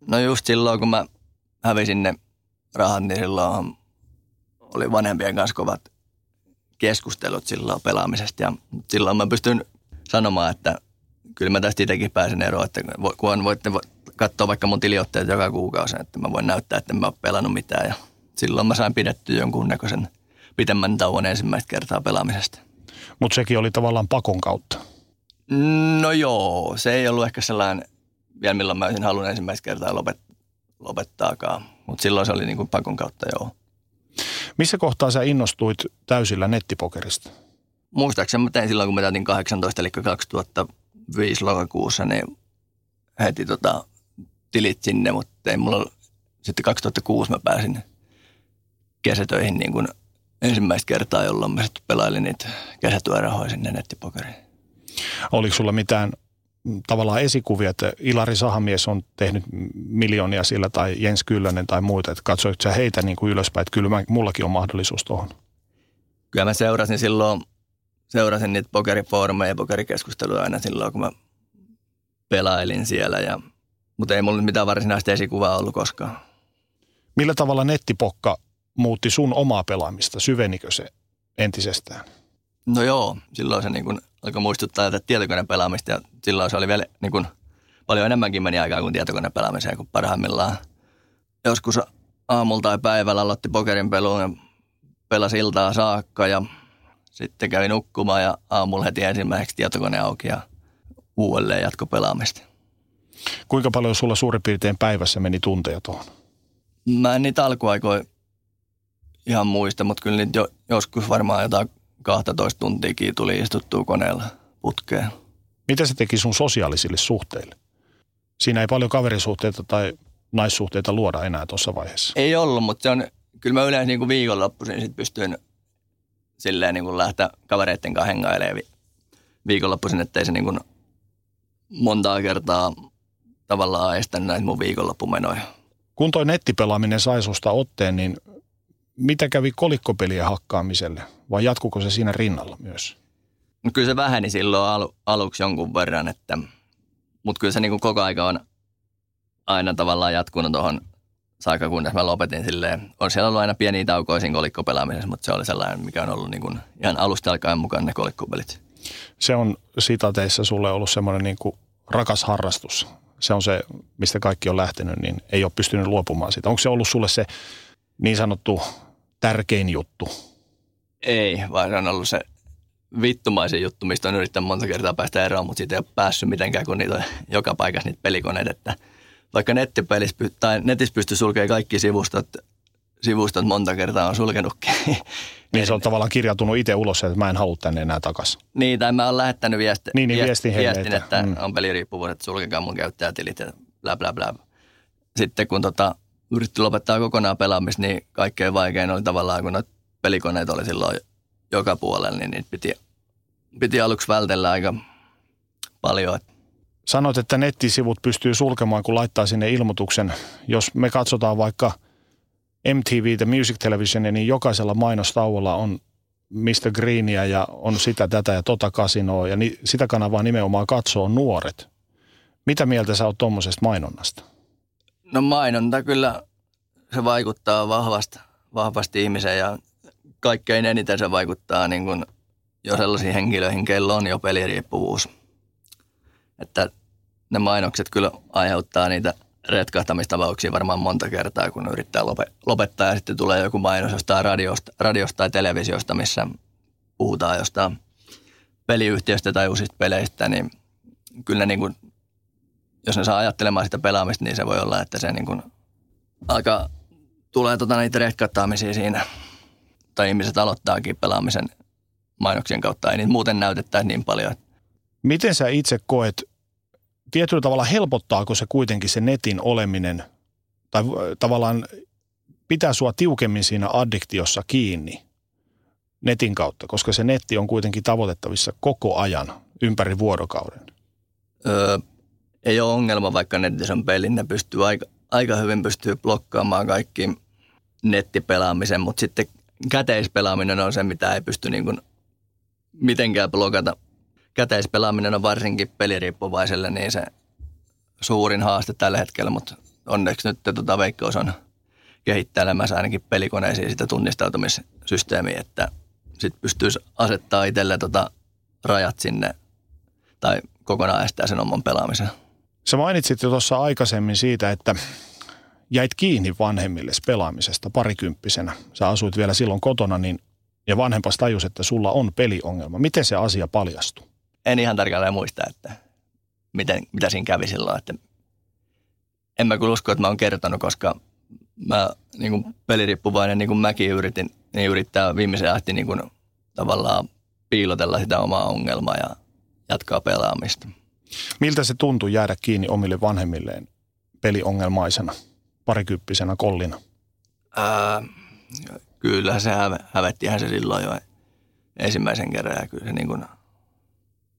No just silloin, kun mä hävisin ne rahat, niin silloin oli vanhempien kanssa kovat keskustelut silloin pelaamisesta. Ja silloin mä pystyn sanomaan, että kyllä mä tästä itsekin pääsen eroon, että kun voitte katsoa vaikka mun tiliotteet joka kuukausi, että mä voin näyttää, että en mä ole pelannut mitään. Ja silloin mä sain pidettyä jonkun näköisen pitemmän tauon ensimmäistä kertaa pelaamisesta. Mutta sekin oli tavallaan pakon kautta. No joo, se ei ollut ehkä sellainen, vielä milloin mä olisin halunnut ensimmäistä kertaa lopet, lopettaakaan. Mutta silloin se oli niin kuin pakon kautta joo. Missä kohtaa sä innostuit täysillä nettipokerista? Muistaakseni mä tein silloin, kun mä täytin 18, eli 2005 lokakuussa, niin heti tota, tilit sinne, mutta ei mulla sitten 2006 mä pääsin kesätöihin niin kuin ensimmäistä kertaa, jolloin mä sitten pelailin niitä kesätyörahoja sinne nettipokeriin. Oliko sulla mitään tavallaan esikuvia, että Ilari Sahamies on tehnyt miljoonia sillä tai Jens Kyllönen tai muita, että katsoitko sä heitä niin kuin ylöspäin, että kyllä mä, mullakin on mahdollisuus tuohon? Kyllä mä seurasin silloin, seurasin niitä pokerifoorumeja ja pokerikeskusteluja aina silloin, kun mä pelailin siellä, ja, mutta ei mulla mitään varsinaista esikuvaa ollut koskaan. Millä tavalla nettipokka muutti sun omaa pelaamista? Syvenikö se entisestään? No joo, silloin se niin kuin alkoi muistuttaa tätä tietokoneen pelaamista ja silloin se oli vielä niin kuin, paljon enemmänkin meni aikaa kuin tietokoneen pelaamiseen, kun parhaimmillaan joskus aamulla tai päivällä aloitti pokerin peluun ja pelasi iltaa saakka ja sitten kävi nukkumaan ja aamulla heti ensimmäiseksi tietokone auki ja uudelleen jatko pelaamista. Kuinka paljon sulla suurin piirtein päivässä meni tunteja tuohon? Mä en niitä alkuaikoja ihan muista, mutta kyllä niitä jo, joskus varmaan jotain 12 tuntiakin tuli istuttua koneella putkeen. Mitä se teki sun sosiaalisille suhteille? Siinä ei paljon kaverisuhteita tai naissuhteita luoda enää tuossa vaiheessa. Ei ollut, mutta se on, kyllä mä yleensä niin kuin viikonloppuisin sit pystyin silleen niin kuin lähteä kavereiden kanssa hengailemaan viikonloppuisin, ettei se niin kuin montaa kertaa tavallaan estä näitä mun viikonloppumenoja. Kun toi nettipelaaminen sai susta otteen, niin mitä kävi kolikkopelien hakkaamiselle vai jatkuko se siinä rinnalla myös? No kyllä se väheni silloin alu, aluksi jonkun verran, että, mutta kyllä se niin kuin koko aika on aina tavallaan jatkunut tuohon saakka, kunnes mä lopetin silleen. On siellä ollut aina pieniä taukoja siinä kolikkopelaamisessa, mutta se oli sellainen, mikä on ollut niin kuin ihan alusta alkaen mukaan ne kolikkopelit. Se on sitateissa sulle ollut semmoinen niin kuin rakas harrastus. Se on se, mistä kaikki on lähtenyt, niin ei ole pystynyt luopumaan siitä. Onko se ollut sulle se niin sanottu tärkein juttu? Ei, vaan se on ollut se vittumaisen juttu, mistä on yrittänyt monta kertaa päästä eroon, mutta siitä ei ole päässyt mitenkään, kun niitä on joka paikassa niitä pelikoneita, että vaikka nettipelissä tai netissä pystyy sulkemaan kaikki sivustot, sivustot monta kertaa on sulkenutkin. Niin se on tavallaan kirjautunut itse ulos, että mä en halua tänne enää takaisin. Niin, tai mä oon lähettänyt viesti, niin, niin, viestin, viestin että mm. on peliriippuvuus, että sulkekaa mun käyttäjätilit ja bla bla bla. Sitten kun tota, yritti lopettaa kokonaan pelaamista, niin kaikkein vaikein oli tavallaan, kun pelikoneet oli silloin joka puolella, niin niitä piti, piti aluksi vältellä aika paljon. Sanoit, että nettisivut pystyy sulkemaan, kun laittaa sinne ilmoituksen. Jos me katsotaan vaikka MTV, The Music Television, niin jokaisella mainostauolla on Mr. Greenia ja on sitä, tätä ja tota kasinoa ja sitä kanavaa nimenomaan katsoo nuoret. Mitä mieltä sä oot tuommoisesta mainonnasta? No mainonta kyllä, se vaikuttaa vahvasti, vahvasti ihmiseen ja kaikkein eniten se vaikuttaa niin kuin jo sellaisiin henkilöihin, kello on jo peliriippuvuus. Että ne mainokset kyllä aiheuttaa niitä retkahtamistapauksia varmaan monta kertaa, kun yrittää lopettaa ja sitten tulee joku mainos jostain radiosta, radiosta tai televisiosta, missä puhutaan jostain peliyhtiöstä tai uusista peleistä, niin kyllä niin kuin, jos ne saa ajattelemaan sitä pelaamista, niin se voi olla, että se niin kuin alkaa, tulee tota niitä retkattaamisia siinä. Tai ihmiset aloittaakin pelaamisen mainoksien kautta. Ei niitä muuten näytettäisi niin paljon. Miten sä itse koet, tietyllä tavalla helpottaako se kuitenkin se netin oleminen, tai tavallaan pitää sua tiukemmin siinä addiktiossa kiinni netin kautta, koska se netti on kuitenkin tavoitettavissa koko ajan ympäri vuorokauden? Öö, ei ole ongelma, vaikka netissä on peli, ne pystyy aika, aika hyvin pystyy blokkaamaan kaikki nettipelaamisen, mutta sitten käteispelaaminen on se, mitä ei pysty niin kuin mitenkään blokata. Käteispelaaminen on varsinkin peliriippuvaiselle niin se suurin haaste tällä hetkellä, mutta onneksi nyt tota Veikkaus on kehittelemässä ainakin pelikoneisiin sitä tunnistautumissysteemiä, että sitten pystyisi asettaa itselle tota rajat sinne tai kokonaan estää sen oman pelaamisen. Sä mainitsit jo tuossa aikaisemmin siitä, että jäit kiinni vanhemmille pelaamisesta parikymppisenä. Sä asuit vielä silloin kotona, niin ja vanhempas tajus, että sulla on peliongelma. Miten se asia paljastui? En ihan tarkalleen muista, että miten, mitä siinä kävi silloin. Että en mä kyllä usko, että mä oon kertonut, koska mä niin kuin peliriippuvainen, niin kuin mäkin yritin, niin yrittää viimeisen asti niin kuin, tavallaan piilotella sitä omaa ongelmaa ja jatkaa pelaamista. Miltä se tuntui jäädä kiinni omille vanhemmilleen peliongelmaisena, parikymppisenä kollina? Ää, kyllä se hä- hävettihän se silloin jo ensimmäisen kerran ja kyllä se niin kuin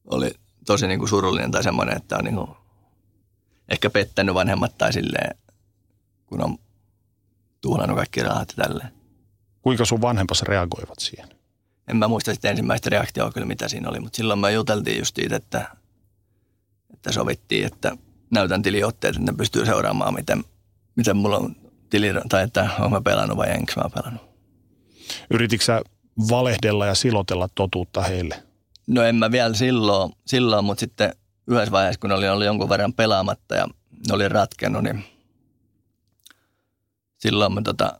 oli tosi niin kuin surullinen tai semmoinen, että on niin kuin ehkä pettänyt vanhemmat tai silleen, kun on tuhlannut kaikki rahat ja tälleen. Kuinka sun vanhempas reagoivat siihen? En mä muista sitten ensimmäistä reaktioa kyllä, mitä siinä oli, mutta silloin mä juteltiin just siitä, että, että sovittiin, että näytän tiliotteet, että ne pystyy seuraamaan, miten, miten mulla on tili, tai että on mä pelannut vai enkö mä pelannut. Yrititkö sä valehdella ja silotella totuutta heille? No en mä vielä silloin, silloin mutta sitten yhdessä vaiheessa, kun oli ollut jonkun verran pelaamatta ja ne oli ratkennut, niin silloin mä tota,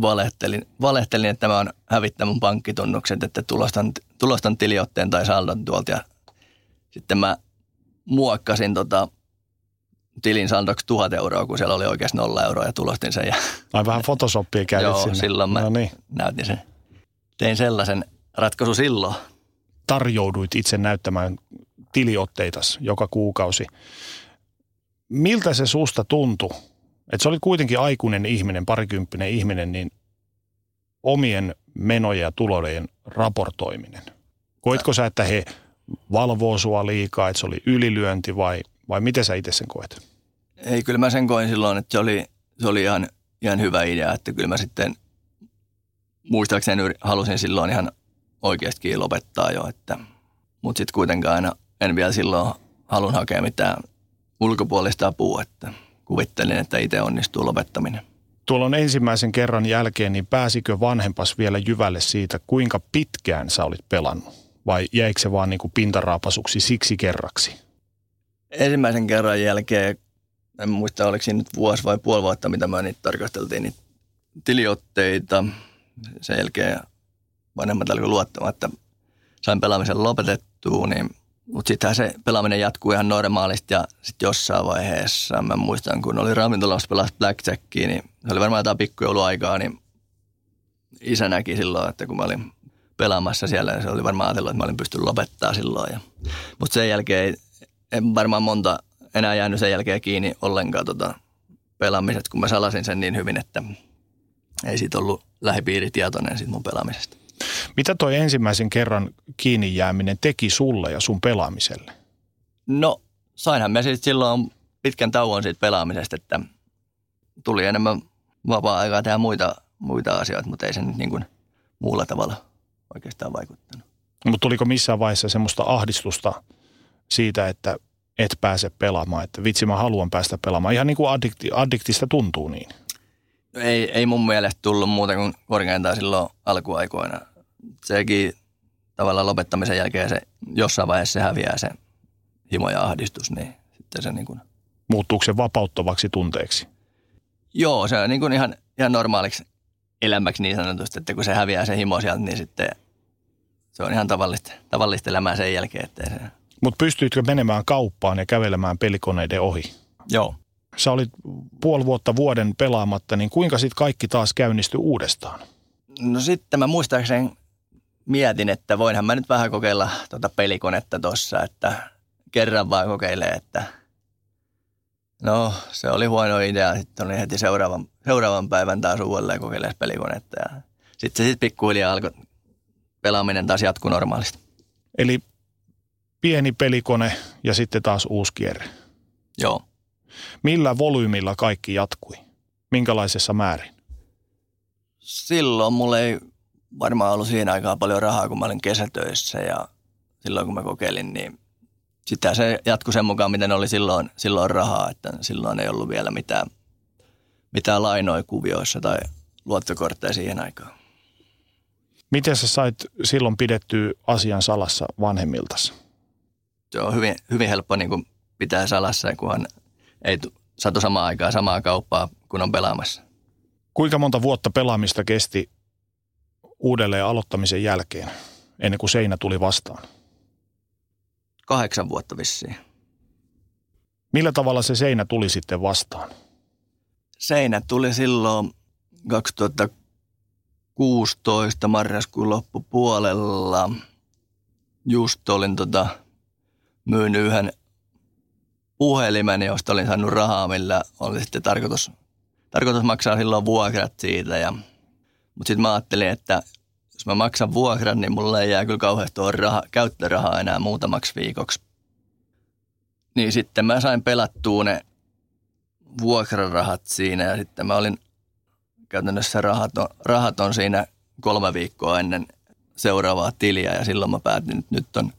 valehtelin, valehtelin, että mä oon hävittänyt mun pankkitunnukset, että tulostan, tulostan tiliotteen tai saldon tuolta. Ja sitten mä muokkasin tota, tilin saldoksi tuhat euroa, kun siellä oli oikeasti nolla euroa ja tulostin sen. Ja Ai vähän Photoshopia käytit Joo, sinne. silloin mä no niin. näytin sen. Tein sellaisen ratkaisu silloin. Tarjouduit itse näyttämään tiliotteitas joka kuukausi. Miltä se susta tuntui? Että se oli kuitenkin aikuinen ihminen, parikymppinen ihminen, niin omien menojen ja tulojen raportoiminen. Koitko sä, että he valvoo sua liikaa, että se oli ylilyönti vai, vai miten sä itse sen koet? Ei, kyllä mä sen koin silloin, että se oli, se oli ihan, ihan hyvä idea, että kyllä mä sitten muistaakseni halusin silloin ihan oikeastikin lopettaa jo, että, mutta sitten kuitenkaan aina en vielä silloin halun hakea mitään ulkopuolista apua, että kuvittelin, että itse onnistuu lopettaminen. Tuolla on ensimmäisen kerran jälkeen, niin pääsikö vanhempas vielä jyvälle siitä, kuinka pitkään sä olit pelannut? Vai jäikö se vaan niin kuin pintaraapasuksi siksi kerraksi? Ensimmäisen kerran jälkeen, en muista oliko siinä nyt vuosi vai puoli vuotta, mitä me niitä tarkasteltiin, niitä tiliotteita. Sen jälkeen vanhemmat alkoi luottamaan, että sain pelaamisen lopetettua, niin mutta sittenhän se pelaaminen jatkuu ihan normaalisti ja sitten jossain vaiheessa, mä muistan kun oli ravintolassa pelas Blackjackia, niin se oli varmaan jotain pikkujouluaikaa, niin isä näki silloin, että kun mä olin pelaamassa siellä, se oli varmaan ajatellut, että mä olin pystynyt lopettaa silloin. Ja, mutta sen jälkeen ei, en varmaan monta enää jäänyt sen jälkeen kiinni ollenkaan tota pelaamiset, kun mä salasin sen niin hyvin, että ei siitä ollut lähipiiri tietoinen siitä mun pelaamisesta. Mitä toi ensimmäisen kerran kiinni jääminen teki sulle ja sun pelaamiselle? No, sainhan me sitten silloin pitkän tauon siitä pelaamisesta, että tuli enemmän vapaa-aikaa tehdä muita, muita asioita, mutta ei se nyt niin kuin muulla tavalla oikeastaan vaikuttanut. Mutta tuliko missään vaiheessa semmoista ahdistusta siitä, että et pääse pelaamaan, että vitsi mä haluan päästä pelaamaan. Ihan niin kuin addikti, addiktista tuntuu niin. No ei, ei mun mielestä tullut muuta kuin korkeintaan silloin alkuaikoina. Sekin tavallaan lopettamisen jälkeen se jossain vaiheessa se häviää se himo ja ahdistus, niin sitten se niin kuin, Muuttuuko se vapauttavaksi tunteeksi? joo, se on niin kuin ihan, ihan normaaliksi elämäksi niin sanotusti, että kun se häviää se himo sieltä, niin sitten se on ihan tavallista, tavallista elämää sen jälkeen, että se, Mutta pystyitkö menemään kauppaan ja kävelemään pelikoneiden ohi? Joo. Sä olit puoli vuotta vuoden pelaamatta, niin kuinka sitten kaikki taas käynnistyi uudestaan? No sitten mä muistaakseni mietin, että voinhan mä nyt vähän kokeilla tuota pelikonetta tossa, että kerran vaan kokeilee, että no se oli huono idea. Sitten oli heti seuraavan, seuraavan päivän taas uudelleen kokeilemaan pelikonetta ja sitten se sitten pikkuhiljaa alkoi pelaaminen taas jatkuu normaalisti. Eli pieni pelikone ja sitten taas uusi kierre. Joo. Millä volyymilla kaikki jatkui? Minkälaisessa määrin? Silloin mulla ei varmaan ollut siinä aikaa paljon rahaa, kun mä olin kesätöissä ja silloin kun mä kokeilin, niin sitä se jatkui sen mukaan, miten oli silloin, silloin rahaa, että silloin ei ollut vielä mitään, mitään lainoja kuvioissa tai luottokortteja siihen aikaan. Miten sä sait silloin pidettyä asian salassa vanhemmiltasi? Se on hyvin, hyvin helppo niin kuin pitää salassa, kunhan ei satu samaan aikaan samaa kauppaa, kun on pelaamassa. Kuinka monta vuotta pelaamista kesti uudelleen aloittamisen jälkeen, ennen kuin seinä tuli vastaan? Kahdeksan vuotta vissiin. Millä tavalla se seinä tuli sitten vastaan? Seinä tuli silloin 2016 marraskuun loppupuolella. Just olin tota, myynyt yhden puhelimen, josta olin saanut rahaa, millä oli sitten tarkoitus, tarkoitus maksaa silloin vuokrat siitä. Ja, mutta sitten mä ajattelin, että jos mä maksan vuokran, niin mulla ei jää kyllä kauheasti raha, käyttörahaa enää muutamaksi viikoksi. Niin sitten mä sain pelattua ne vuokrarahat siinä ja sitten mä olin käytännössä rahaton, rahaton siinä kolme viikkoa ennen seuraavaa tiliä ja silloin mä päätin, että nyt on,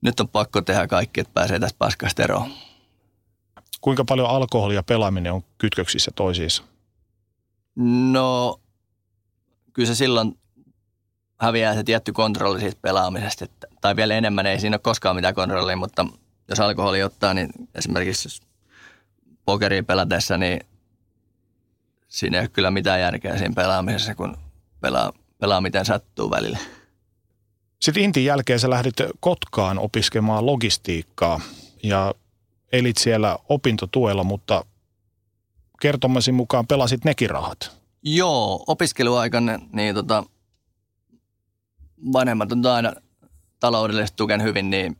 nyt on pakko tehdä kaikki, että pääsee tästä paskasta eroon. Kuinka paljon alkoholi ja pelaaminen on kytköksissä toisiinsa? No, kyllä se silloin häviää se tietty kontrolli siitä pelaamisesta. Että, tai vielä enemmän ei siinä ole koskaan mitään kontrollia, mutta jos alkoholi ottaa, niin esimerkiksi jos pokeria pelatessa, niin siinä ei ole kyllä mitään järkeä siinä pelaamisessa, kun pelaa, pelaa miten sattuu välillä. Sitten Intin jälkeen sä lähdit Kotkaan opiskelemaan logistiikkaa ja elit siellä opintotuella, mutta kertomasi mukaan pelasit nekin rahat. Joo, opiskeluaikana niin tota, vanhemmat on aina taloudellisesti tuken hyvin, niin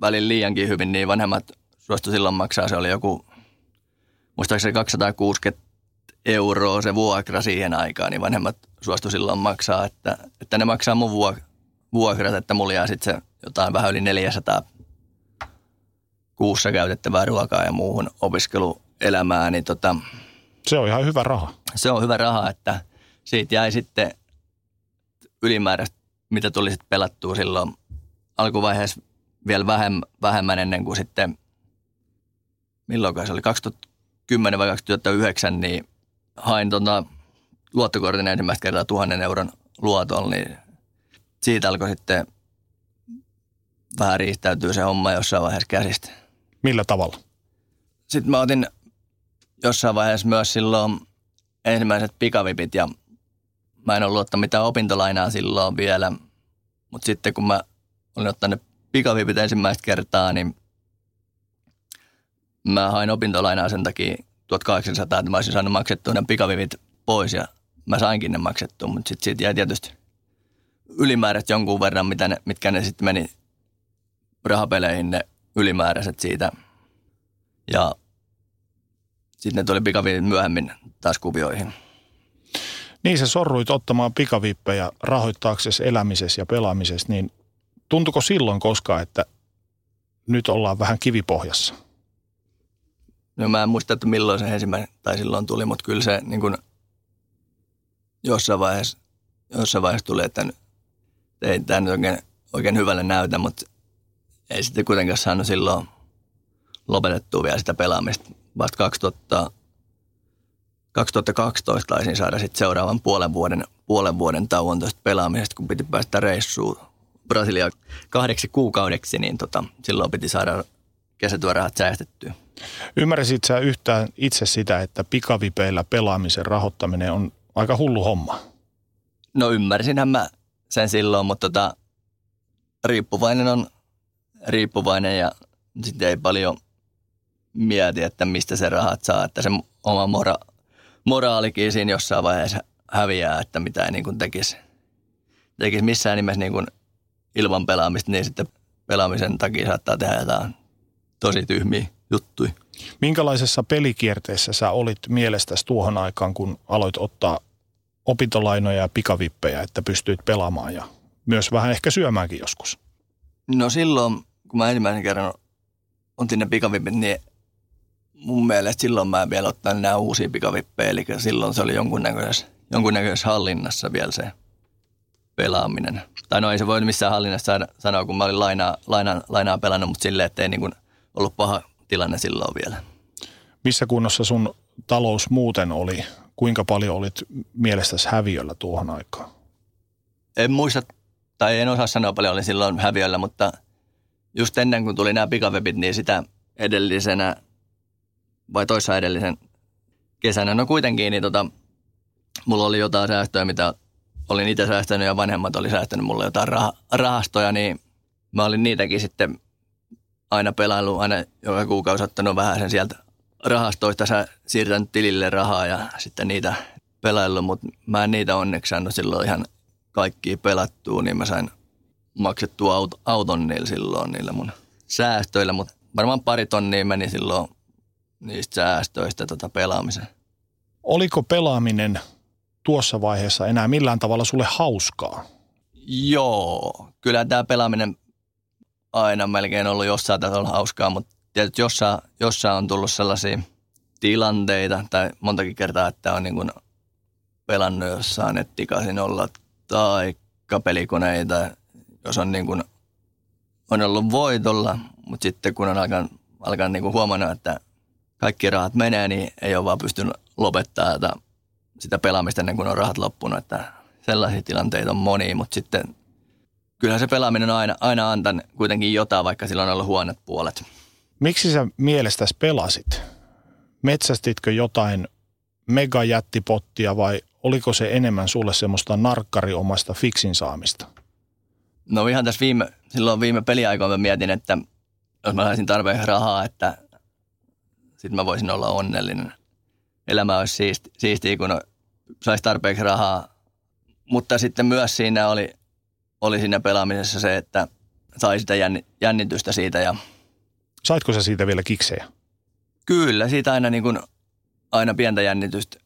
välillä liiankin hyvin, niin vanhemmat suostu silloin maksaa. Se oli joku, muistaakseni 260 euroa se vuokra siihen aikaan, niin vanhemmat suostu silloin maksaa, että, että ne maksaa mun vuokrat, että mulla jää sitten se jotain vähän yli 400 kuussa käytettävää ruokaa ja muuhun opiskeluelämään, niin tota, Se on ihan hyvä raha. se on hyvä raha, että siitä jäi sitten ylimääräistä, mitä tuli sitten pelattua silloin alkuvaiheessa vielä vähemmän, vähemmän ennen kuin sitten, milloin se oli, 2010 vai 2009, niin hain tuota luottokortin ensimmäistä kertaa tuhannen euron luoton, niin siitä alkoi sitten vähän riistäytyä se homma jossain vaiheessa käsistä. Millä tavalla? Sitten mä otin jossain vaiheessa myös silloin ensimmäiset pikavipit ja mä en ollut ottanut mitään opintolainaa silloin vielä. Mutta sitten kun mä olin ottanut pikavipit ensimmäistä kertaa, niin mä hain opintolainaa sen takia 1800, että mä olisin saanut maksettua ne pikavipit pois ja mä sainkin ne maksettua, mutta sitten siitä jäi tietysti ylimääräiset jonkun verran, mitä ne, mitkä ne sitten meni rahapeleihin ne ylimääräiset siitä. Ja sitten ne tuli pikavipit myöhemmin taas kuvioihin. Niin sä sorruit ottamaan pikavippejä rahoittaaksesi elämisessä ja pelaamisessa, niin tuntuko silloin koskaan, että nyt ollaan vähän kivipohjassa? No mä en muista, että milloin se ensimmäinen tai silloin tuli, mutta kyllä se niin kuin jossain vaiheessa, jossain vaiheessa tuli, että ei tämä nyt oikein, oikein hyvälle näytä, mutta ei sitten kuitenkaan saanut silloin lopetettua vielä sitä pelaamista. Vasta 2000, 2012 taisin saada sitten seuraavan puolen vuoden, puolen vuoden tauon tuosta pelaamisesta, kun piti päästä reissuun Brasiliaan kahdeksi kuukaudeksi, niin tota, silloin piti saada kesätyörahat säästettyä. Ymmärsit sä yhtään itse sitä, että pikavipeillä pelaamisen rahoittaminen on aika hullu homma? No ymmärsinhän mä sen silloin, mutta tota, riippuvainen on riippuvainen ja sitten ei paljon mieti, että mistä se rahat saa, että se oma mora, moraalikin siinä jossain vaiheessa häviää, että mitä ei niin kuin tekisi, tekisi missään nimessä niin kuin ilman pelaamista, niin sitten pelaamisen takia saattaa tehdä jotain tosi tyhmiä juttuja. Minkälaisessa pelikierteessä sä olit mielestäsi tuohon aikaan, kun aloit ottaa opintolainoja ja pikavippejä, että pystyit pelaamaan ja myös vähän ehkä syömäänkin joskus? No silloin, kun mä ensimmäisen kerran otin ne pikavipit, niin mun mielestä silloin mä en vielä ottanut nämä uusia pikavippejä, eli silloin se oli jonkunnäköisessä, jonkunnäköisessä hallinnassa vielä se pelaaminen. Tai no ei se voi missään hallinnassa sanoa, kun mä olin lainaa, lainaa, lainaa pelannut, mutta silleen, että ei niin kuin ollut paha tilanne silloin vielä. Missä kunnossa sun talous muuten oli? Kuinka paljon olit mielestäsi häviöllä tuohon aikaan? En muista, tai en osaa sanoa paljon olin silloin häviöllä, mutta just ennen kuin tuli nämä pikavepit, niin sitä edellisenä vai toissa edellisen kesänä, no kuitenkin, niin tota, mulla oli jotain säästöjä, mitä olin itse säästänyt ja vanhemmat oli säästänyt mulle jotain rah- rahastoja, niin mä olin niitäkin sitten aina pelailu, aina joka kuukausi ottanut vähän sen sieltä rahastoista sä siirtänyt tilille rahaa ja sitten niitä pelaillut, mutta mä en niitä onneksi saanut silloin ihan kaikki pelattua, niin mä sain maksettua aut- auton niillä silloin niillä mun säästöillä, mutta varmaan pari tonnia meni silloin niistä säästöistä tota pelaamiseen. Oliko pelaaminen tuossa vaiheessa enää millään tavalla sulle hauskaa? Joo, kyllä tämä pelaaminen aina melkein ollut jossain tasolla hauskaa, mutta tietysti jossain, jossain on tullut sellaisia tilanteita tai montakin kertaa, että on niin pelannut jossain nettikaisin olla tai pelikoneita, jos on, niin kuin, on ollut voitolla, mutta sitten kun on alkanut, alkanut niin huomannut, että kaikki rahat menee, niin ei ole vaan pystynyt lopettamaan sitä pelaamista ennen kuin on rahat loppunut. Että sellaisia tilanteita on moni, mutta sitten kyllähän se pelaaminen on aina, aina antanut kuitenkin jotain, vaikka sillä on ollut huonot puolet. Miksi sä mielestäsi pelasit? Metsästitkö jotain megajättipottia vai oliko se enemmän sulle semmoista narkkariomasta fiksin saamista? No ihan tässä viime, silloin viime peliaikoina mä mietin, että jos mä saisin tarpeeksi rahaa, että sitten mä voisin olla onnellinen. Elämä olisi siisti, siistiä, kun saisi tarpeeksi rahaa. Mutta sitten myös siinä oli, oli siinä pelaamisessa se, että sai sitä jännitystä siitä. Ja Saitko sä siitä vielä kiksejä? Kyllä, siitä aina, niin kuin, aina pientä jännitystä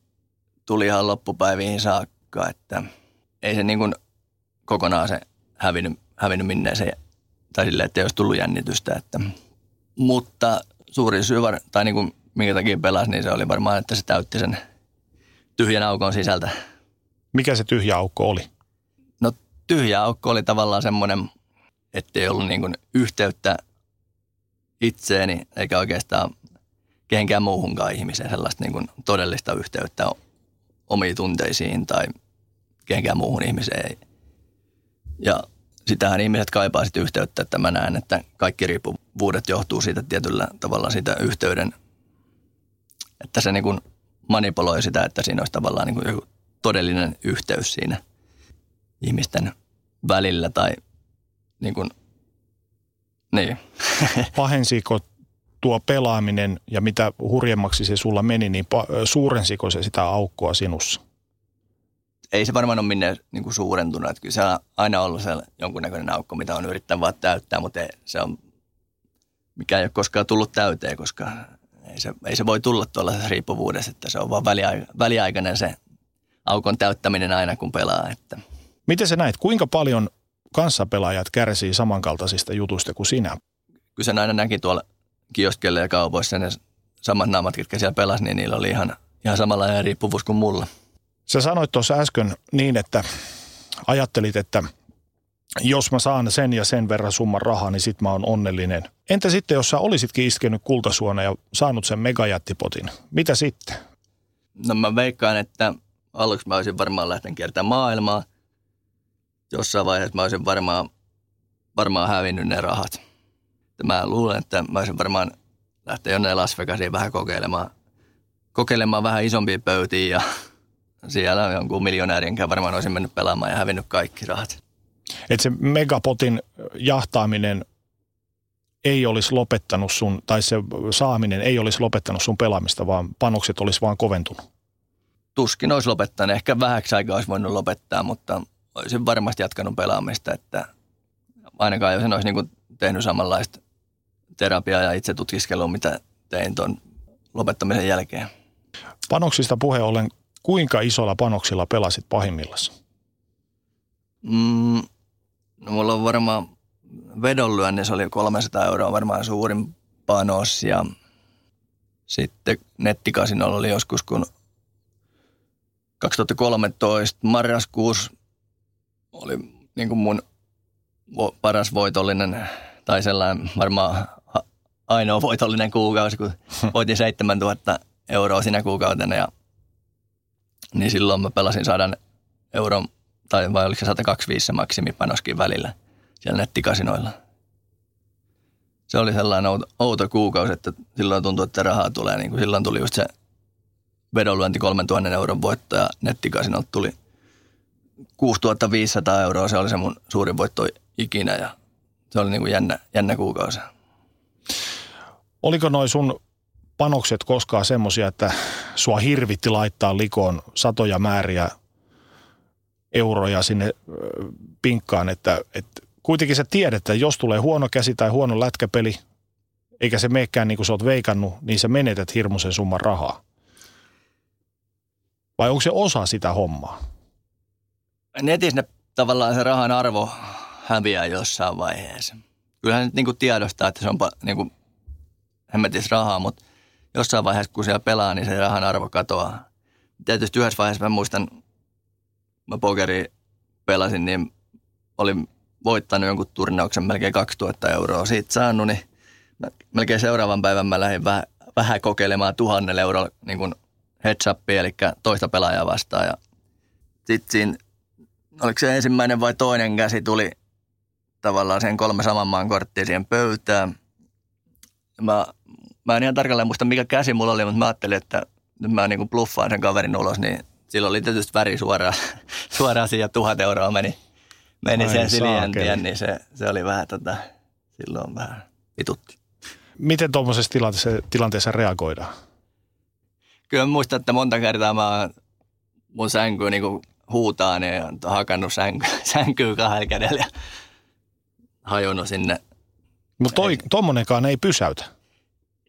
tuli ihan loppupäiviin saakka, että ei se niin kuin kokonaan se hävinnyt, hävinnyt minneeseen, tai silleen, että ei olisi tullut jännitystä. Että, mutta suuri syy, tai niin kuin minkä takia pelasi, niin se oli varmaan, että se täytti sen tyhjän aukon sisältä. Mikä se tyhjä aukko oli? Tyhjä aukko oli tavallaan semmoinen, ettei ollut niin kuin yhteyttä itseeni eikä oikeastaan kehenkään muuhunkaan ihmiseen sellaista niin kuin todellista yhteyttä omiin tunteisiin tai kehenkään muuhun ihmiseen. Ja sitähän ihmiset kaipaa sitä yhteyttä, että mä näen, että kaikki riippuvuudet johtuu siitä tietyllä tavalla siitä yhteyden, että se niin kuin manipuloi sitä, että siinä olisi tavallaan niin kuin joku todellinen yhteys siinä ihmisten välillä tai niin kuin, niin. Pahensiko tuo pelaaminen ja mitä hurjemmaksi se sulla meni, niin suurensiko se sitä aukkoa sinussa? ei se varmaan ole minne niin kuin suurentunut. Että kyllä se on aina ollut se jonkunnäköinen aukko, mitä on yrittänyt vaan täyttää, mutta ei, se on, mikä ei ole koskaan tullut täyteen, koska ei se, ei se voi tulla tuollaisessa riippuvuudessa, että se on vaan väliaika, väliaikainen se aukon täyttäminen aina, kun pelaa. Että. Miten sä näet, kuinka paljon kanssapelaajat kärsii samankaltaisista jutuista kuin sinä? Kyllä sen aina näki tuolla kioskelle ja kaupoissa ne samat naamat, ketkä siellä pelasi, niin niillä oli ihan, ihan samanlainen riippuvuus kuin mulla. Sä sanoit tuossa äsken niin, että ajattelit, että jos mä saan sen ja sen verran summan rahaa, niin sit mä oon onnellinen. Entä sitten, jos sä olisitkin iskenyt kultasuona ja saanut sen megajättipotin? Mitä sitten? No mä veikkaan, että aluksi mä olisin varmaan lähtenyt kiertämään maailmaa. Jossain vaiheessa mä olisin varmaan, varmaan hävinnyt ne rahat. Mä luulen, että mä olisin varmaan lähtenyt jonne Las Vegasiin vähän kokeilemaan, kokeilemaan vähän isompia pöytiä ja siellä jonkun miljonäärin varmaan olisin mennyt pelaamaan ja hävinnyt kaikki rahat. Että se megapotin jahtaaminen ei olisi lopettanut sun, tai se saaminen ei olisi lopettanut sun pelaamista, vaan panokset olisi vaan koventunut? Tuskin olisi lopettanut. Ehkä vähäksi aikaa olisi voinut lopettaa, mutta olisin varmasti jatkanut pelaamista, että ainakaan jos en olisi niin tehnyt samanlaista terapiaa ja itse tutkiskelua, mitä tein tuon lopettamisen jälkeen. Panoksista puhe ollen, kuinka isolla panoksilla pelasit pahimmillaan? Mm, no mulla on varmaan vedonlyönnissä oli 300 euroa varmaan suurin panos ja sitten nettikasinolla oli joskus, kun 2013 marraskuussa oli niin kuin mun paras voitollinen tai sellainen varmaan ainoa voitollinen kuukausi, kun voitin 7000 euroa sinä kuukautena ja niin silloin mä pelasin sadan euron, tai vai oliko se 125 se maksimipanoskin välillä siellä nettikasinoilla. Se oli sellainen outo, outo kuukausi, että silloin tuntui, että rahaa tulee. Niin kuin silloin tuli just se vedonlyönti 3000 euron voitto ja nettikasinolta tuli 6500 euroa. Se oli se mun suurin voitto ikinä ja se oli niin kuin jännä, jännä kuukausi. Oliko noin sun panokset koskaan semmoisia, että sua hirvitti laittaa likoon satoja määriä euroja sinne pinkkaan, että, että kuitenkin sä tiedät, että jos tulee huono käsi tai huono lätkäpeli, eikä se meekään niin kuin sä oot veikannut, niin sä menetät hirmuisen summan rahaa. Vai onko se osa sitä hommaa? Netissä ne, tavallaan se rahan arvo häviää jossain vaiheessa. Kyllähän nyt niin kuin tiedostaa, että se on niin kuin hemmetis rahaa, mutta jossain vaiheessa, kun siellä pelaa, niin se rahan arvo katoaa. Tietysti yhdessä vaiheessa mä muistan, mä pokeri pelasin, niin olin voittanut jonkun turnauksen melkein 2000 euroa siitä saanut, niin melkein seuraavan päivän mä lähdin vähän, vähän kokeilemaan tuhannella eurolla niin heads upia, eli toista pelaajaa vastaan. Ja sitten siinä, oliko se ensimmäinen vai toinen käsi tuli tavallaan sen kolme saman maan korttia siihen pöytään. Mä, mä en ihan tarkalleen muista, mikä käsi mulla oli, mutta mä ajattelin, että nyt mä niin bluffaan sen kaverin ulos, niin silloin oli tietysti väri suoraan, suoraan siihen tuhat euroa meni, meni Ai sen silientien, niin se, se oli vähän tota, silloin vähän vitutti. Miten tuommoisessa tilanteessa, tilanteessa reagoidaan? Kyllä muistan, että monta kertaa mä mun sänkyä niin huutaa, niin on hakannut sänky, sänkyä kahdella kädellä ja hajonnut sinne. Mutta toi, tommonenkaan ei pysäytä.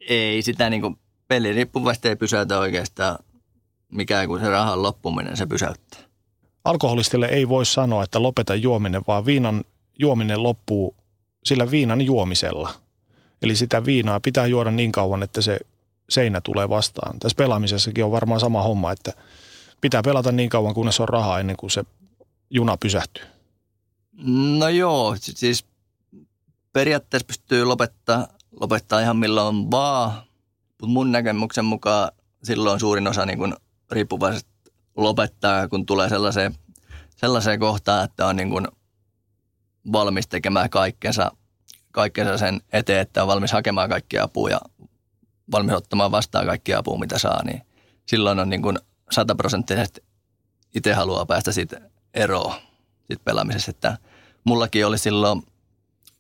Ei sitä niin kuin peliriippuvasti ei pysäytä oikeastaan mikään kuin se rahan loppuminen, se pysäyttää. Alkoholistille ei voi sanoa, että lopeta juominen, vaan viinan juominen loppuu sillä viinan juomisella. Eli sitä viinaa pitää juoda niin kauan, että se seinä tulee vastaan. Tässä pelaamisessakin on varmaan sama homma, että pitää pelata niin kauan, kunnes on rahaa ennen kuin se juna pysähtyy. No joo, siis periaatteessa pystyy lopettaa, lopettaa ihan milloin vaan, mutta mun näkemyksen mukaan silloin suurin osa niin kun riippuvaiset lopettaa, kun tulee sellaiseen, sellaiseen kohtaan, että on niin kun valmis tekemään kaikkensa, kaikkensa sen eteen, että on valmis hakemaan kaikkia apua ja valmis ottamaan vastaan kaikkia apua, mitä saa, niin silloin on niin sataprosenttisesti itse haluaa päästä siitä eroon siitä pelaamisesta. Että mullakin oli silloin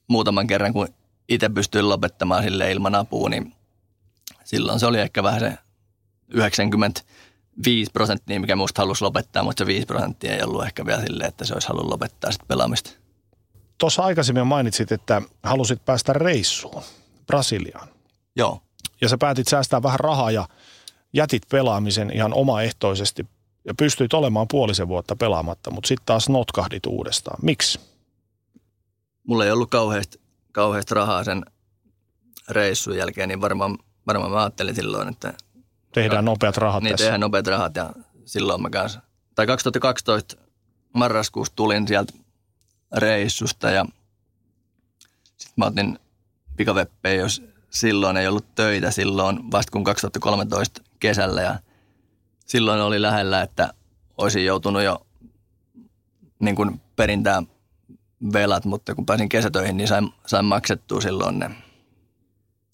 muutaman kerran, kun itse pystyin lopettamaan sille ilman apua, niin silloin se oli ehkä vähän se 95 prosenttia, mikä musta halusi lopettaa, mutta se 5 prosenttia ei ollut ehkä vielä silleen, että se olisi halunnut lopettaa sitten pelaamista. Tuossa aikaisemmin mainitsit, että halusit päästä reissuun Brasiliaan. Joo. Ja sä päätit säästää vähän rahaa ja jätit pelaamisen ihan omaehtoisesti ja pystyit olemaan puolisen vuotta pelaamatta, mutta sitten taas notkahdit uudestaan. Miksi? mulla ei ollut kauheasti, kauheasti rahaa sen reissun jälkeen, niin varmaan, varmaan mä ajattelin silloin, että... Tehdään nopeat rahat niin, tässä. tehdään nopeat rahat ja silloin mä kanssa... Tai 2012 marraskuussa tulin sieltä reissusta ja sitten mä otin pikaveppejä, jos silloin ei ollut töitä silloin, vasta kun 2013 kesällä ja silloin oli lähellä, että olisin joutunut jo niin kuin perintään velat, mutta kun pääsin kesätöihin, niin sain, sain maksettua silloin ne,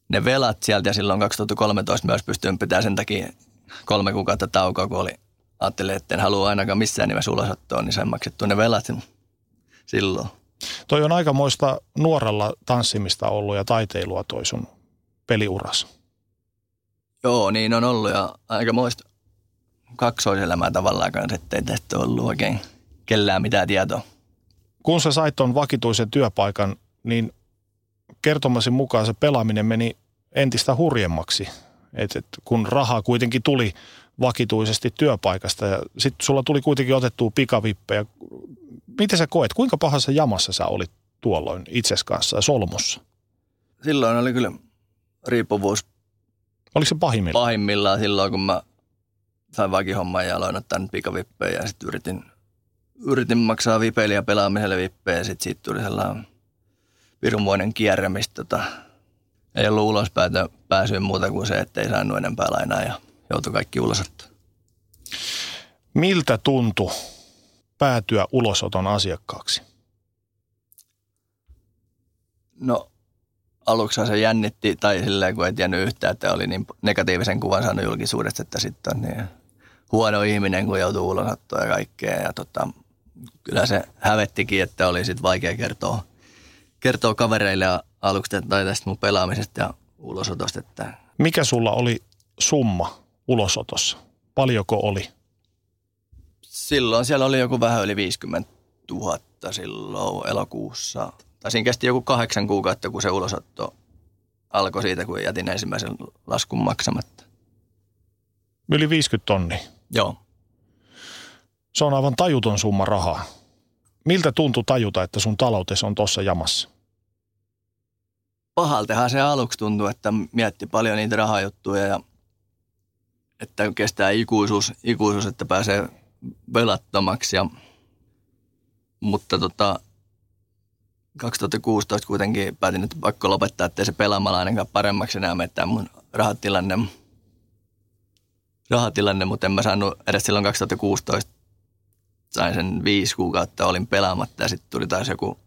ne velat sieltä ja silloin 2013 myös pystyin pitämään sen takia kolme kuukautta taukoa, kun oli, ajattelin, että en halua ainakaan missään nimessä ulosottoon, niin sain maksettua ne velat silloin. Toi on aikamoista nuorella tanssimista ollut ja taiteilua toi sun peliuras. Joo, niin on ollut ja aika muista kaksoiselämää tavallaan kanssa, ettei tästä ollut oikein kellään mitään tietoa. Kun sä sait ton vakituisen työpaikan, niin kertomasi mukaan se pelaaminen meni entistä hurjemmaksi. Et, et kun rahaa kuitenkin tuli vakituisesti työpaikasta ja sitten sulla tuli kuitenkin otettua pikavippejä. Miten sä koet, kuinka pahassa jamassa sä olit tuolloin itses kanssa ja solmussa? Silloin oli kyllä riippuvuus Oliko se pahimmillaan? pahimmillaan silloin, kun mä sain vakihomman ja aloin ottaa pikavippejä ja sitten yritin, yritin maksaa vipeille ja pelaamiselle vippejä ja sitten siitä tuli sellainen virunmoinen kierre, mistä tota, ei ollut ulospäätä pääsyä muuta kuin se, että ei saanut enempää lainaa ja joutui kaikki ulosottoon. Miltä tuntui päätyä ulosoton asiakkaaksi? No aluksi se jännitti, tai silleen kun ei tiennyt yhtään, että oli niin negatiivisen kuvan saanut julkisuudesta, että sitten on niin huono ihminen, kun joutuu ulosottoon ja kaikkea. Ja tota, kyllä se hävettikin, että oli sitten vaikea kertoa, kertoa kavereille aluksi tai tästä mun pelaamisesta ja ulosotosta. Että Mikä sulla oli summa ulosotossa? Paljonko oli? silloin siellä oli joku vähän yli 50 000 silloin elokuussa. Siinä kesti joku kahdeksan kuukautta, kun se ulosotto alkoi siitä, kun jätin ensimmäisen laskun maksamatta. Yli 50 tonni. Joo. Se on aivan tajuton summa rahaa. Miltä tuntui tajuta, että sun taloutesi on tossa jamassa? pahaltahan se aluksi tuntui, että mietti paljon niitä rahajuttuja ja että kestää ikuisuus, ikuisuus että pääsee velattomaksi. Ja, mutta tota, 2016 kuitenkin päätin, että pakko lopettaa, ettei se pelaamalla ainakaan paremmaksi enää mene mun rahatilanne. rahatilanne, mutta en mä saanut edes silloin 2016 sain sen viisi kuukautta, olin pelaamatta ja sitten tuli taas joku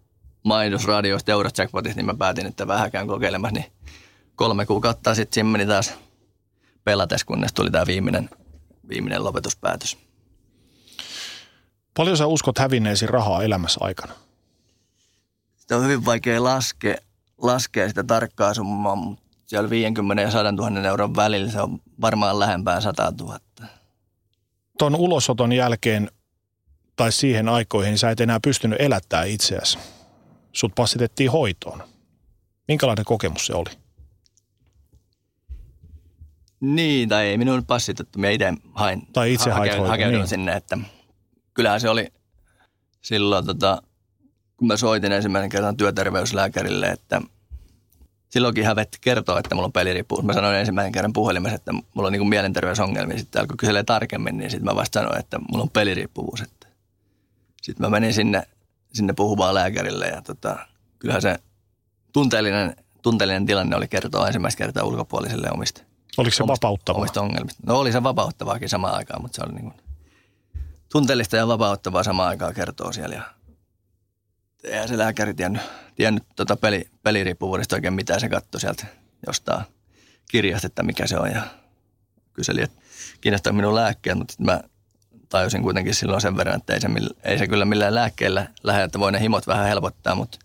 mainos radioista Eurojackpotista, niin mä päätin, että vähäkään kokeilemassa, niin kolme kuukautta sitten siinä meni taas pelates, kunnes tuli tämä viimeinen, viimeinen lopetuspäätös. Paljon sä uskot hävinneesi rahaa elämässä aikana? Sitä on hyvin vaikea laskea, laskea sitä tarkkaa summaa, mutta siellä 50 ja 100 000 euron välillä se on varmaan lähempään 100 000. Ton ulosoton jälkeen tai siihen aikoihin sä et enää pystynyt elättää itseäsi. Sut passitettiin hoitoon. Minkälainen kokemus se oli? Niin, tai ei minun passitettu. Minä itse hain. Tai itse hait hoitoon, hakeuduin niin. sinne, että kyllähän se oli silloin, tota, kun mä soitin ensimmäisen kerran työterveyslääkärille, että silloinkin hävetti kertoa, että mulla on peliriippuvuus. Mä sanoin ensimmäisen kerran puhelimessa, että mulla on niin mielenterveysongelmia. Sitten alkoi kyselee tarkemmin, niin sitten mä vasta sanoin, että mulla on peliriippuvuus. Että. Sitten mä menin sinne, sinne puhumaan lääkärille ja tota, kyllähän se tunteellinen, tunteellinen tilanne oli kertoa ensimmäistä kertaa ulkopuoliselle omista Oliko se omista, vapauttavaa? omista ongelmista. No oli se vapauttavaakin samaan aikaan, mutta se oli niin kuin tunteellista ja vapauttavaa samaan aikaan kertoo siellä. Ja eihän se lääkäri tiennyt, tiennyt tota peli, peliriippuvuudesta oikein mitään. Se katsoi sieltä jostain kirjasta, että mikä se on ja kyseli, että kiinnostaa minun lääkkeet, mutta mä tajusin kuitenkin silloin sen verran, että ei se, ei se kyllä millään lääkkeellä lähde, että voi ne himot vähän helpottaa, mutta,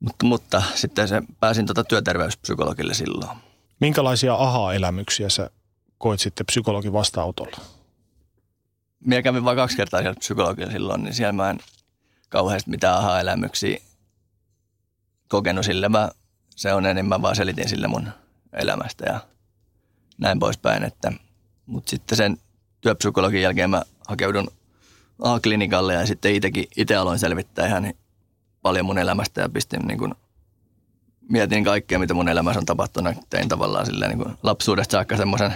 mutta, mutta sitten se pääsin tota työterveyspsykologille silloin. Minkälaisia aha-elämyksiä sä koit sitten psykologin vastaanotolla? Minä kävin vain kaksi kertaa siellä psykologilla silloin, niin siellä mä en kauheasti mitään aha-elämyksiä kokenut sille. Mä, se on enemmän vaan selitin sille mun elämästä ja näin poispäin. Että, mutta sitten sen työpsykologin jälkeen mä hakeudun A-klinikalle ja sitten itsekin, itse aloin selvittää ihan paljon mun elämästä ja pistin niin kuin, mietin kaikkea, mitä mun elämässä on tapahtunut. Tein tavallaan silleen niin kuin lapsuudesta saakka semmoisen,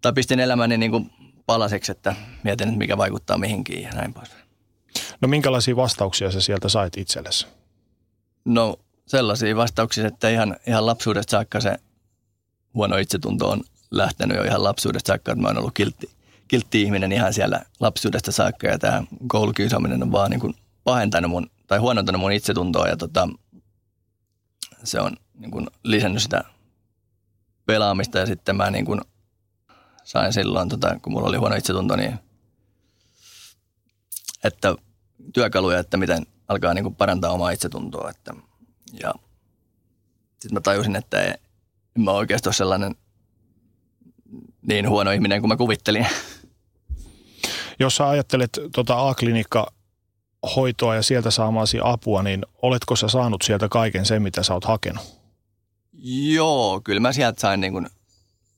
tai pistin elämäni niin kuin palasiksi, että mietin, että mikä vaikuttaa mihinkin ja näin poispäin. No minkälaisia vastauksia sä sieltä sait itsellesi? No sellaisia vastauksia, että ihan, ihan lapsuudesta saakka se huono itsetunto on lähtenyt jo ihan lapsuudesta saakka, että mä oon ollut kiltti, kiltti ihminen ihan siellä lapsuudesta saakka. Ja tämä koulukiusaaminen on vaan niin kuin pahentanut mun, tai huonontanut mun itsetuntoa. Ja tota, se on niin kuin lisännyt sitä pelaamista. Ja sitten mä niin kuin sain silloin, tota, kun mulla oli huono itsetunto, niin että työkaluja, että miten, alkaa niin kuin parantaa omaa itsetuntoa. Että, ja sitten mä tajusin, että en mä oikeasti ole sellainen niin huono ihminen kuin mä kuvittelin. Jos sä ajattelet tuota A-klinikka hoitoa ja sieltä saamaasi apua, niin oletko sä saanut sieltä kaiken sen, mitä sä oot hakenut? Joo, kyllä mä sieltä sain niin kuin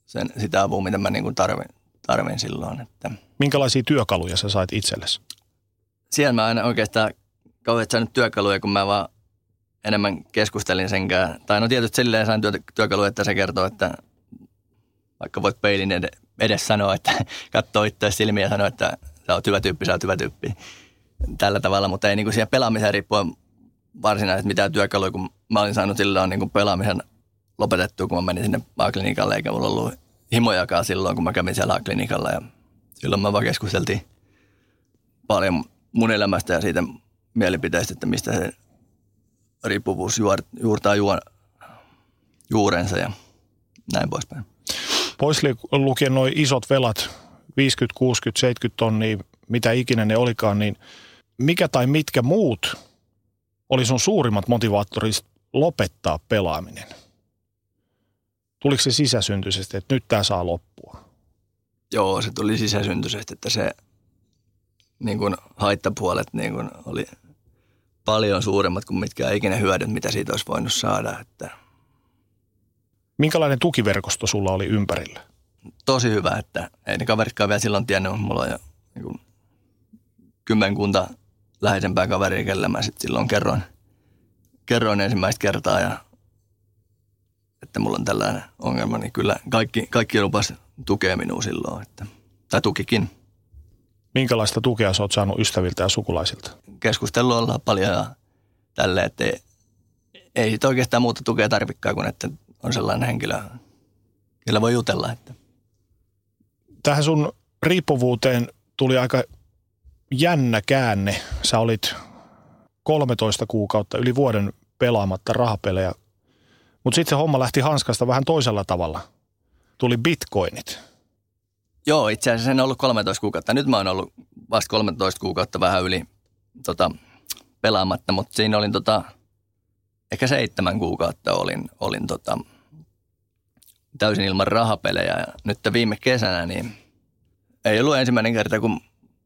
sen, sitä apua, mitä mä niin kuin tarvin, tarvin silloin. Että. Minkälaisia työkaluja sä sait itsellesi? Siellä mä aina oikeastaan kauhean saanut työkaluja, kun mä vaan enemmän keskustelin senkään. Tai no tietysti silleen sain työ, työkaluja, että se kertoo, että vaikka voit peilin edes sanoa, että katsoo itse silmiä ja sanoa, että sä oot hyvä tyyppi, sä oot hyvä tyyppi. Tällä tavalla, mutta ei niin kuin siihen pelaamiseen riippuen varsinaisesti mitään työkaluja, kun mä olin saanut silloin niin kuin pelaamisen lopetettua, kun mä menin sinne A-klinikalle, eikä mulla ollut himojakaan silloin, kun mä kävin siellä A-klinikalla. Ja silloin mä vaan keskusteltiin paljon mun elämästä ja siitä mielipiteistä, että mistä se riippuvuus juor, juurtaa juor, juurensa ja näin poispäin. Pois lukien noin isot velat, 50, 60, 70 tonnia, mitä ikinä ne olikaan, niin mikä tai mitkä muut oli sun suurimmat motivaattorit lopettaa pelaaminen? Tuliko se sisäsyntyisesti, että nyt tämä saa loppua? Joo, se tuli sisäsyntyisesti, että se niin kuin haittapuolet niin kuin oli paljon suuremmat kuin mitkä ikinä hyödyt, mitä siitä olisi voinut saada. Että. Minkälainen tukiverkosto sulla oli ympärillä? Tosi hyvä, että ei ne kaveritkaan vielä silloin tiennyt. Mulla on jo niin kuin kymmenkunta läheisempää kaveria, kelle mä sitten silloin kerroin, kerroin ensimmäistä kertaa ja että mulla on tällainen ongelma, niin kyllä kaikki, kaikki lupas tukea minua silloin, että, tai tukikin. Minkälaista tukea sä oot saanut ystäviltä ja sukulaisilta? Keskustelu ollaan paljon ja tälle, että ei, ei sit oikeastaan muuta tukea tarvikaan kuin että on sellainen henkilö, jolla voi jutella. Että. Tähän sun riippuvuuteen tuli aika jännä käänne. Sä olit 13 kuukautta, yli vuoden pelaamatta rahapelejä mutta sitten se homma lähti hanskasta vähän toisella tavalla. Tuli bitcoinit. Joo, itse asiassa en ollut 13 kuukautta. Nyt mä oon ollut vasta 13 kuukautta vähän yli tota, pelaamatta, mutta siinä olin tota, ehkä seitsemän kuukautta olin, olin tota, täysin ilman rahapelejä. Ja nyt viime kesänä niin ei ollut ensimmäinen kerta, kun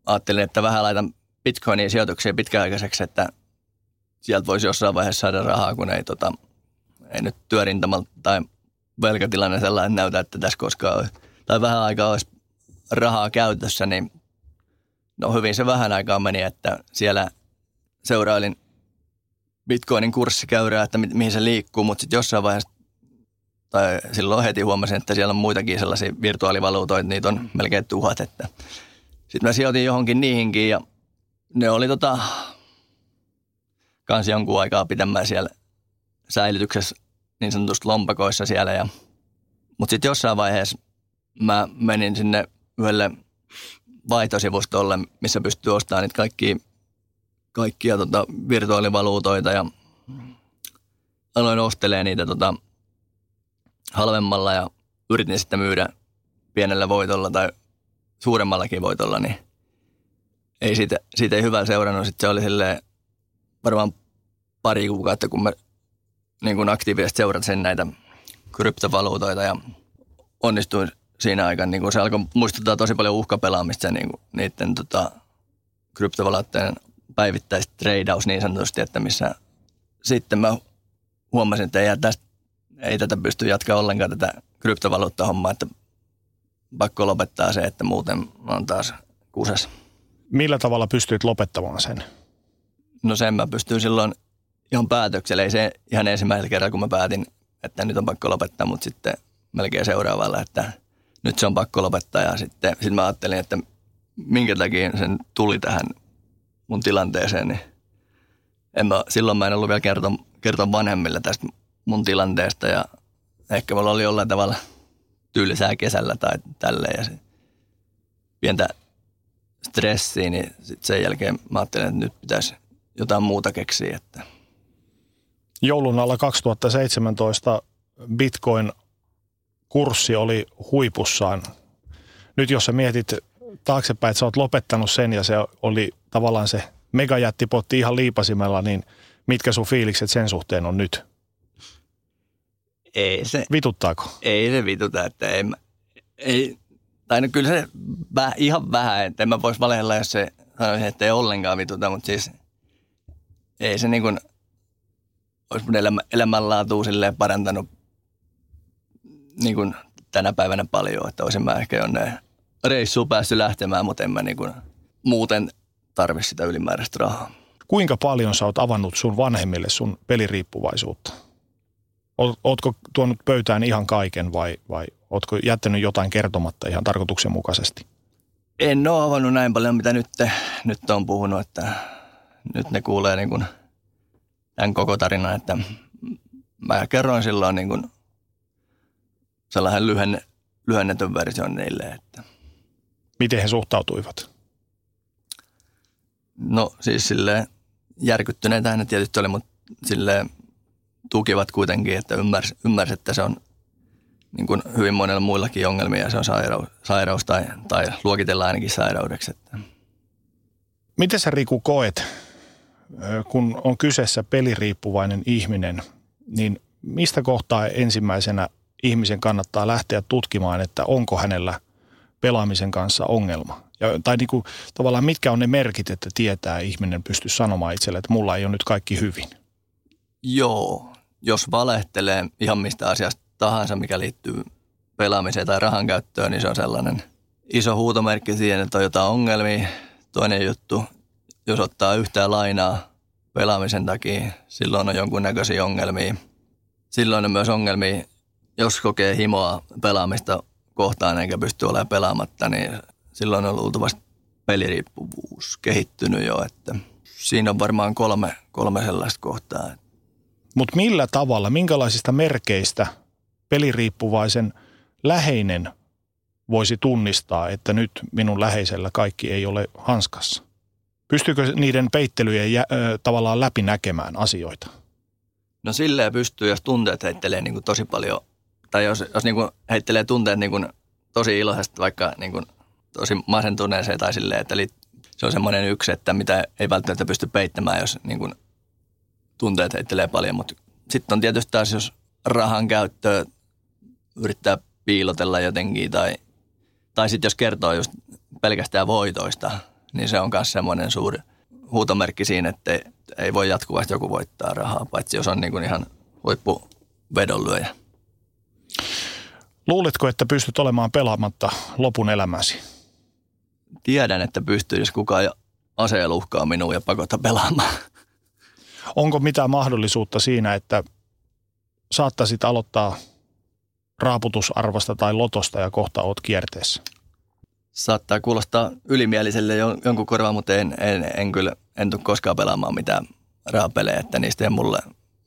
ajattelin, että vähän laitan bitcoinin sijoituksia pitkäaikaiseksi, että sieltä voisi jossain vaiheessa saada rahaa, kun ei tota, ei nyt työrintamalta tai velkatilanne sellainen näytä, että tässä koskaan olisi, tai vähän aikaa olisi rahaa käytössä, niin no hyvin se vähän aikaa meni, että siellä seurailin Bitcoinin kurssikäyrää, että mi- mihin se liikkuu, mutta sitten jossain vaiheessa, tai silloin heti huomasin, että siellä on muitakin sellaisia virtuaalivaluutoita, niitä on melkein tuhat, että sitten mä sijoitin johonkin niihinkin ja ne oli tota, kans jonkun aikaa pitemmään siellä säilytyksessä niin sanotusti lompakoissa siellä. Ja, mutta sitten jossain vaiheessa mä menin sinne yhdelle vaihtosivustolle, missä pystyy ostamaan niitä kaikkia, kaikkia tota virtuaalivaluutoita ja aloin ostelemaan niitä tota halvemmalla ja yritin sitten myydä pienellä voitolla tai suuremmallakin voitolla, niin ei siitä, siitä ei hyvää seurannut. Sitten se oli silleen varmaan pari kuukautta, kun mä niin kuin aktiivisesti seurasin näitä kryptovaluutoita ja onnistuin siinä aikana. Niin kuin se alkoi muistuttaa tosi paljon uhkapelaamista niin kuin niiden tota, kryptovaluuttojen päivittäistä treidaus niin sanotusti, että missä sitten mä huomasin, että ei, tästä, ei tätä pysty jatkaa ollenkaan tätä kryptovaluutta-hommaa, että pakko lopettaa se, että muuten on taas kusessa. Millä tavalla pystyit lopettamaan sen? No sen mä pystyin silloin ihan päätöksellä. Ei se ihan ensimmäisellä kerralla, kun mä päätin, että nyt on pakko lopettaa, mutta sitten melkein seuraavalla, että nyt se on pakko lopettaa. Ja sitten sit mä ajattelin, että minkä takia sen tuli tähän mun tilanteeseen, niin en mä, silloin mä en ollut vielä kertoa, kertoa vanhemmille tästä mun tilanteesta ja ehkä mulla oli jollain tavalla tylsää kesällä tai tälleen ja se, pientä stressiä, niin sit sen jälkeen mä ajattelin, että nyt pitäisi jotain muuta keksiä, että – joulun alla 2017 Bitcoin-kurssi oli huipussaan. Nyt jos sä mietit taaksepäin, että sä oot lopettanut sen ja se oli tavallaan se megajättipotti ihan liipasimella, niin mitkä sun fiilikset sen suhteen on nyt? Ei se, Vituttaako? ei se vituta, että ei, ei, tai no kyllä se väh, ihan vähän, että en mä vois valehella, jos se sanoisi, että ei ollenkaan vituta, mutta siis ei se niin kuin, olisi mun elämä, elämänlaatua silleen parantanut niin kuin tänä päivänä paljon, että olisin mä ehkä jonne reissuun päässyt lähtemään, mutta en mä niin kuin muuten tarvi sitä ylimääräistä rahaa. Kuinka paljon sä oot avannut sun vanhemmille sun peliriippuvaisuutta? Oot- Ootko tuonut pöytään ihan kaiken vai, vai ootko jättänyt jotain kertomatta ihan tarkoituksenmukaisesti? En ole avannut näin paljon, mitä nyt, nyt on puhunut, että nyt ne kuulee niin kuin tämän koko tarinan, että mä kerroin silloin niin kuin sellainen lyhenne, lyhennetyn version niille, että Miten he suhtautuivat? no siis sille järkyttyneitä ne tietysti oli, mutta sille tukivat kuitenkin, että ymmärs, ymmärs että se on niin kuin hyvin monella muillakin ongelmia se on sairaus, sairaus tai, tai luokitellaan ainakin sairaudeksi. Että. Miten sä Riku koet, kun on kyseessä peliriippuvainen ihminen, niin mistä kohtaa ensimmäisenä ihmisen kannattaa lähteä tutkimaan, että onko hänellä pelaamisen kanssa ongelma? Ja, tai niin kuin, tavallaan mitkä on ne merkit, että tietää ihminen pystyy sanomaan itselle, että mulla ei ole nyt kaikki hyvin? Joo, jos valehtelee ihan mistä asiasta tahansa, mikä liittyy pelaamiseen tai rahan käyttöön, niin se on sellainen iso huutomerkki siihen, että on jotain ongelmia. Toinen juttu, jos ottaa yhtään lainaa pelaamisen takia, silloin on jonkunnäköisiä ongelmia. Silloin on myös ongelmia, jos kokee himoa pelaamista kohtaan eikä pysty olemaan pelaamatta, niin silloin on luultavasti peliriippuvuus kehittynyt jo, että siinä on varmaan kolme, kolme sellaista kohtaa. Mutta millä tavalla, minkälaisista merkeistä peliriippuvaisen läheinen voisi tunnistaa, että nyt minun läheisellä kaikki ei ole hanskassa? Pystyykö niiden peittelyjen jä, ö, tavallaan läpi näkemään asioita? No silleen pystyy, jos tunteet heittelee niin kuin tosi paljon, tai jos, jos niin kuin heittelee tunteet niin kuin tosi iloisesti, vaikka niin kuin tosi masentuneeseen tai silleen, että se on semmoinen yksi, että mitä ei välttämättä pysty peittämään, jos niin kuin tunteet heittelee paljon. Mutta sitten on tietysti taas, jos rahan käyttöä yrittää piilotella jotenkin, tai, tai sitten jos kertoo just pelkästään voitoista, niin se on myös semmoinen suuri huutomerkki siinä, että ei, ei voi jatkuvasti joku voittaa rahaa, paitsi jos on niin kuin ihan huippuvedonlyöjä. Luuletko, että pystyt olemaan pelaamatta lopun elämäsi? Tiedän, että pystyy, jos kukaan aseella uhkaa minua ja pakottaa pelaamaan. Onko mitään mahdollisuutta siinä, että saattaisit aloittaa raaputusarvasta tai lotosta ja kohta oot kierteessä? Saattaa kuulostaa ylimieliselle jo- jonkun korvaan, mutta en, en, en kyllä, en tule koskaan pelaamaan mitään rahapelejä, että niistä ei mulle,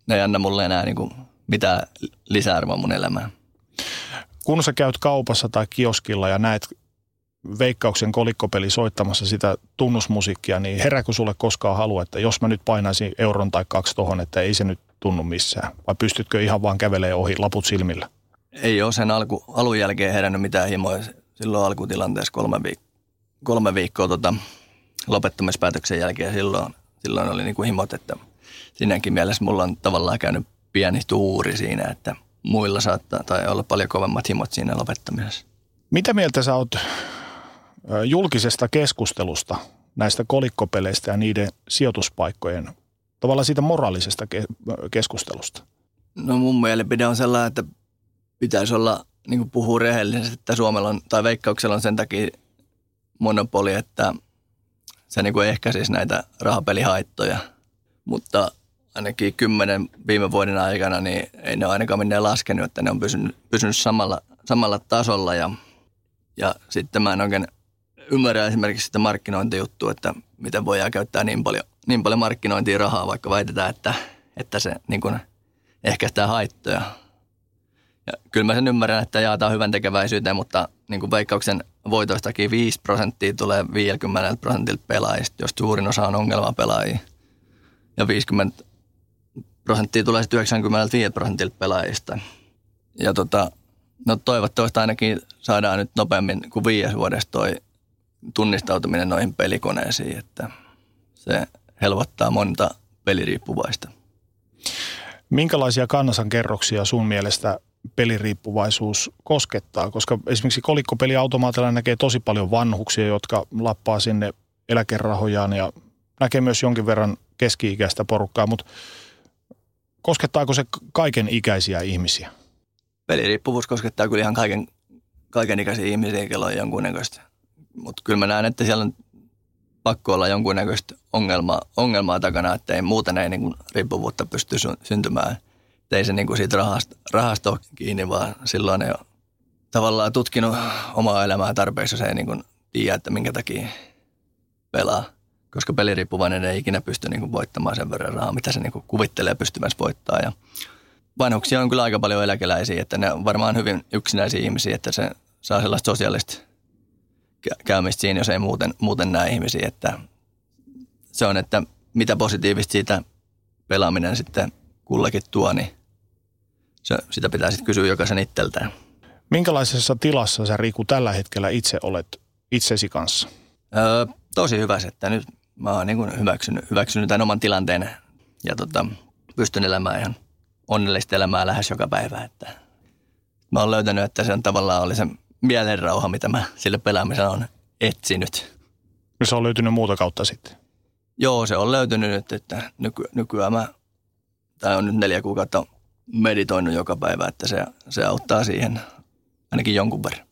ne ei anna mulle enää niin kuin mitään lisäarvoa mun elämään. Kun sä käyt kaupassa tai kioskilla ja näet veikkauksen kolikkopeli soittamassa sitä tunnusmusiikkia, niin herääkö sulle koskaan halu, että jos mä nyt painaisin euron tai kaksi tohon, että ei se nyt tunnu missään? Vai pystytkö ihan vaan kävelemään ohi laput silmillä? Ei ole sen alku, alun jälkeen herännyt mitään himoja. Silloin alkutilanteessa kolme, viik- kolme viikkoa tota, lopettamispäätöksen jälkeen silloin, silloin oli niin kuin himot, että siinäkin mielessä mulla on tavallaan käynyt pieni tuuri siinä, että muilla saattaa tai olla paljon kovemmat himot siinä lopettamisessa. Mitä mieltä sä oot julkisesta keskustelusta näistä kolikkopeleistä ja niiden sijoituspaikkojen, tavallaan siitä moraalisesta ke- keskustelusta? No mun mielipide on sellainen, että pitäisi olla, niin kuin puhuu rehellisesti, että Suomella on, tai Veikkauksella on sen takia monopoli, että se niin kuin ehkäisisi näitä rahapelihaittoja. Mutta ainakin kymmenen viime vuoden aikana, niin ei ne ole ainakaan minne laskenut, että ne on pysynyt, pysynyt samalla, samalla tasolla. Ja, ja sitten mä en oikein ymmärrä esimerkiksi sitä markkinointijuttua, että miten voidaan käyttää niin paljon, niin paljon markkinointia rahaa, vaikka väitetään, että, että se niin kuin ehkäistää haittoja. Ja kyllä mä sen ymmärrän, että jaetaan hyvän tekeväisyyteen, mutta niin kuin veikkauksen voitoistakin 5 prosenttia tulee 50 prosentilta pelaajista, jos suurin osa on ongelma pelaajia. Ja 50 prosenttia tulee sitten 95 prosentilta pelaajista. Ja tota, no toivottavasti ainakin saadaan nyt nopeammin kuin viides vuodessa toi tunnistautuminen noihin pelikoneisiin, että se helpottaa monta peliriippuvaista. Minkälaisia kansankerroksia sun mielestä peliriippuvaisuus koskettaa? Koska esimerkiksi kolikkopeliautomaatilla näkee tosi paljon vanhuksia, jotka lappaa sinne eläkerahojaan ja näkee myös jonkin verran keski-ikäistä porukkaa, mutta koskettaako se kaiken ikäisiä ihmisiä? Peliriippuvuus koskettaa kyllä ihan kaiken, kaiken ikäisiä ihmisiä, kello on jonkunnäköistä. Mutta kyllä mä näen, että siellä on pakko olla jonkunnäköistä ongelmaa, ongelmaa takana, että ei muuten ei niin riippuvuutta pysty syntymään. Että ei se niin kuin siitä rahasta, rahasta ole kiinni, vaan silloin ei ole tavallaan tutkinut omaa elämää tarpeeksi, se ei niin kuin tiedä, että minkä takia pelaa. Koska peliriippuvainen ei ikinä pysty niin kuin voittamaan sen verran rahaa, mitä se niin kuin kuvittelee pystymässä voittaa. Ja vanhuksia on kyllä aika paljon eläkeläisiä, että ne on varmaan hyvin yksinäisiä ihmisiä, että se saa sellaista sosiaalista käymistä siinä, jos ei muuten, muuten näe ihmisiä. Että se on, että mitä positiivista siitä pelaaminen sitten kullakin tuo, niin se, sitä pitää sitten kysyä jokaisen itseltään. Minkälaisessa tilassa sä Riku tällä hetkellä itse olet itsesi kanssa? Öö, tosi hyvä, että nyt mä oon niin hyväksynyt, hyväksynyt tämän oman tilanteen ja tota, pystyn elämään ihan onnellista elämää lähes joka päivä. Että mä oon löytänyt, että se on tavallaan oli se mielenrauha, mitä mä sille pelaamisella on etsinyt. Ja se on löytynyt muuta kautta sitten? Joo, se on löytynyt nyt, että nyky, nykyään mä, tai on nyt neljä kuukautta meditoinut joka päivä, että se, se auttaa siihen ainakin jonkun verran.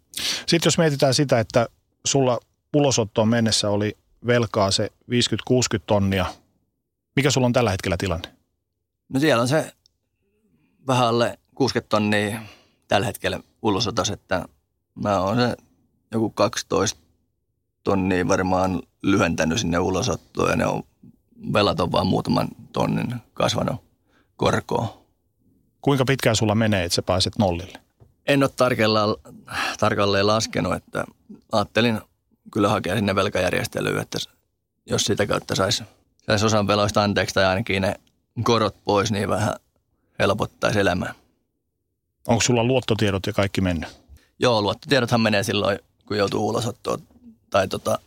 Sitten jos mietitään sitä, että sulla ulosottoon mennessä oli velkaa se 50-60 tonnia, mikä sulla on tällä hetkellä tilanne? No siellä on se vähän alle 60 tonnia tällä hetkellä ulosotos, että mä oon se joku 12 tonnia varmaan lyhentänyt sinne ulosottoon ja ne on, velat on vaan muutaman tonnin kasvanut korkoon. Kuinka pitkään sulla menee, että sä pääset nollille? En ole tarkalleen laskenut, että ajattelin kyllä hakea sinne velkajärjestelyyn, että jos sitä kautta saisi sais osan veloista anteeksi tai ainakin ne korot pois, niin vähän helpottaisi elämää. Onko sulla luottotiedot ja kaikki mennyt? Joo, luottotiedothan menee silloin, kun joutuu ulosottoon tai tota,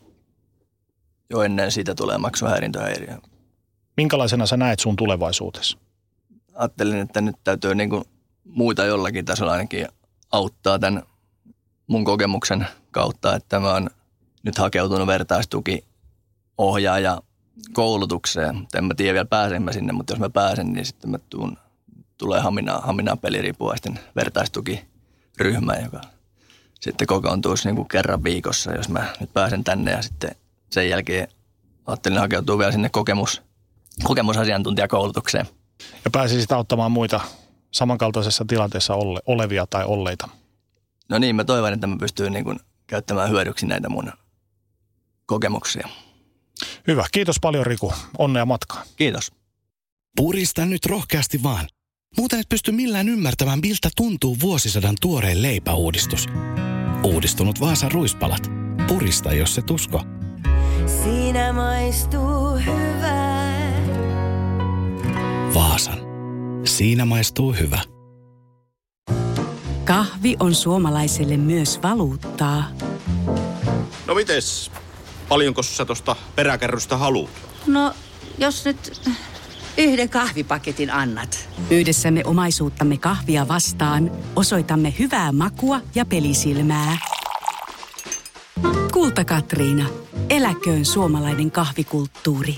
jo ennen siitä tulee maksuhäirintöhäiriö. Minkälaisena sä näet sun tulevaisuudessa? Ajattelin, että nyt täytyy niin kuin muita jollakin tasolla ainakin auttaa tämän mun kokemuksen kautta, että mä oon nyt hakeutunut vertaistuki ohjaaja koulutukseen. En mä tiedä vielä pääsen mä sinne, mutta jos mä pääsen, niin sitten mä tuun, tulee Haminaan, Haminaan peliriippuvaisten vertaistukiryhmä, joka sitten kokoontuisi niin kuin kerran viikossa, jos mä nyt pääsen tänne ja sitten sen jälkeen ajattelin hakeutua vielä sinne kokemus, kokemusasiantuntijakoulutukseen. Ja pääsisit auttamaan muita samankaltaisessa tilanteessa ole, olevia tai olleita? No niin, mä toivon, että mä pystyn niin kuin käyttämään hyödyksi näitä mun kokemuksia. Hyvä. Kiitos paljon Riku. Onnea matkaan. Kiitos. Purista nyt rohkeasti vaan. Muuten et pysty millään ymmärtämään, miltä tuntuu vuosisadan tuoreen leipäuudistus. Uudistunut Vaasan ruispalat. Purista, jos se tusko. Siinä maistuu hyvä. Vaasan. Siinä maistuu hyvä. Kahvi on suomalaiselle myös valuuttaa. No mites? Paljonko sä tosta peräkärrystä haluat? No, jos nyt yhden kahvipaketin annat. Yhdessämme omaisuuttamme kahvia vastaan osoitamme hyvää makua ja pelisilmää. Kulta Katriina. Eläköön suomalainen kahvikulttuuri.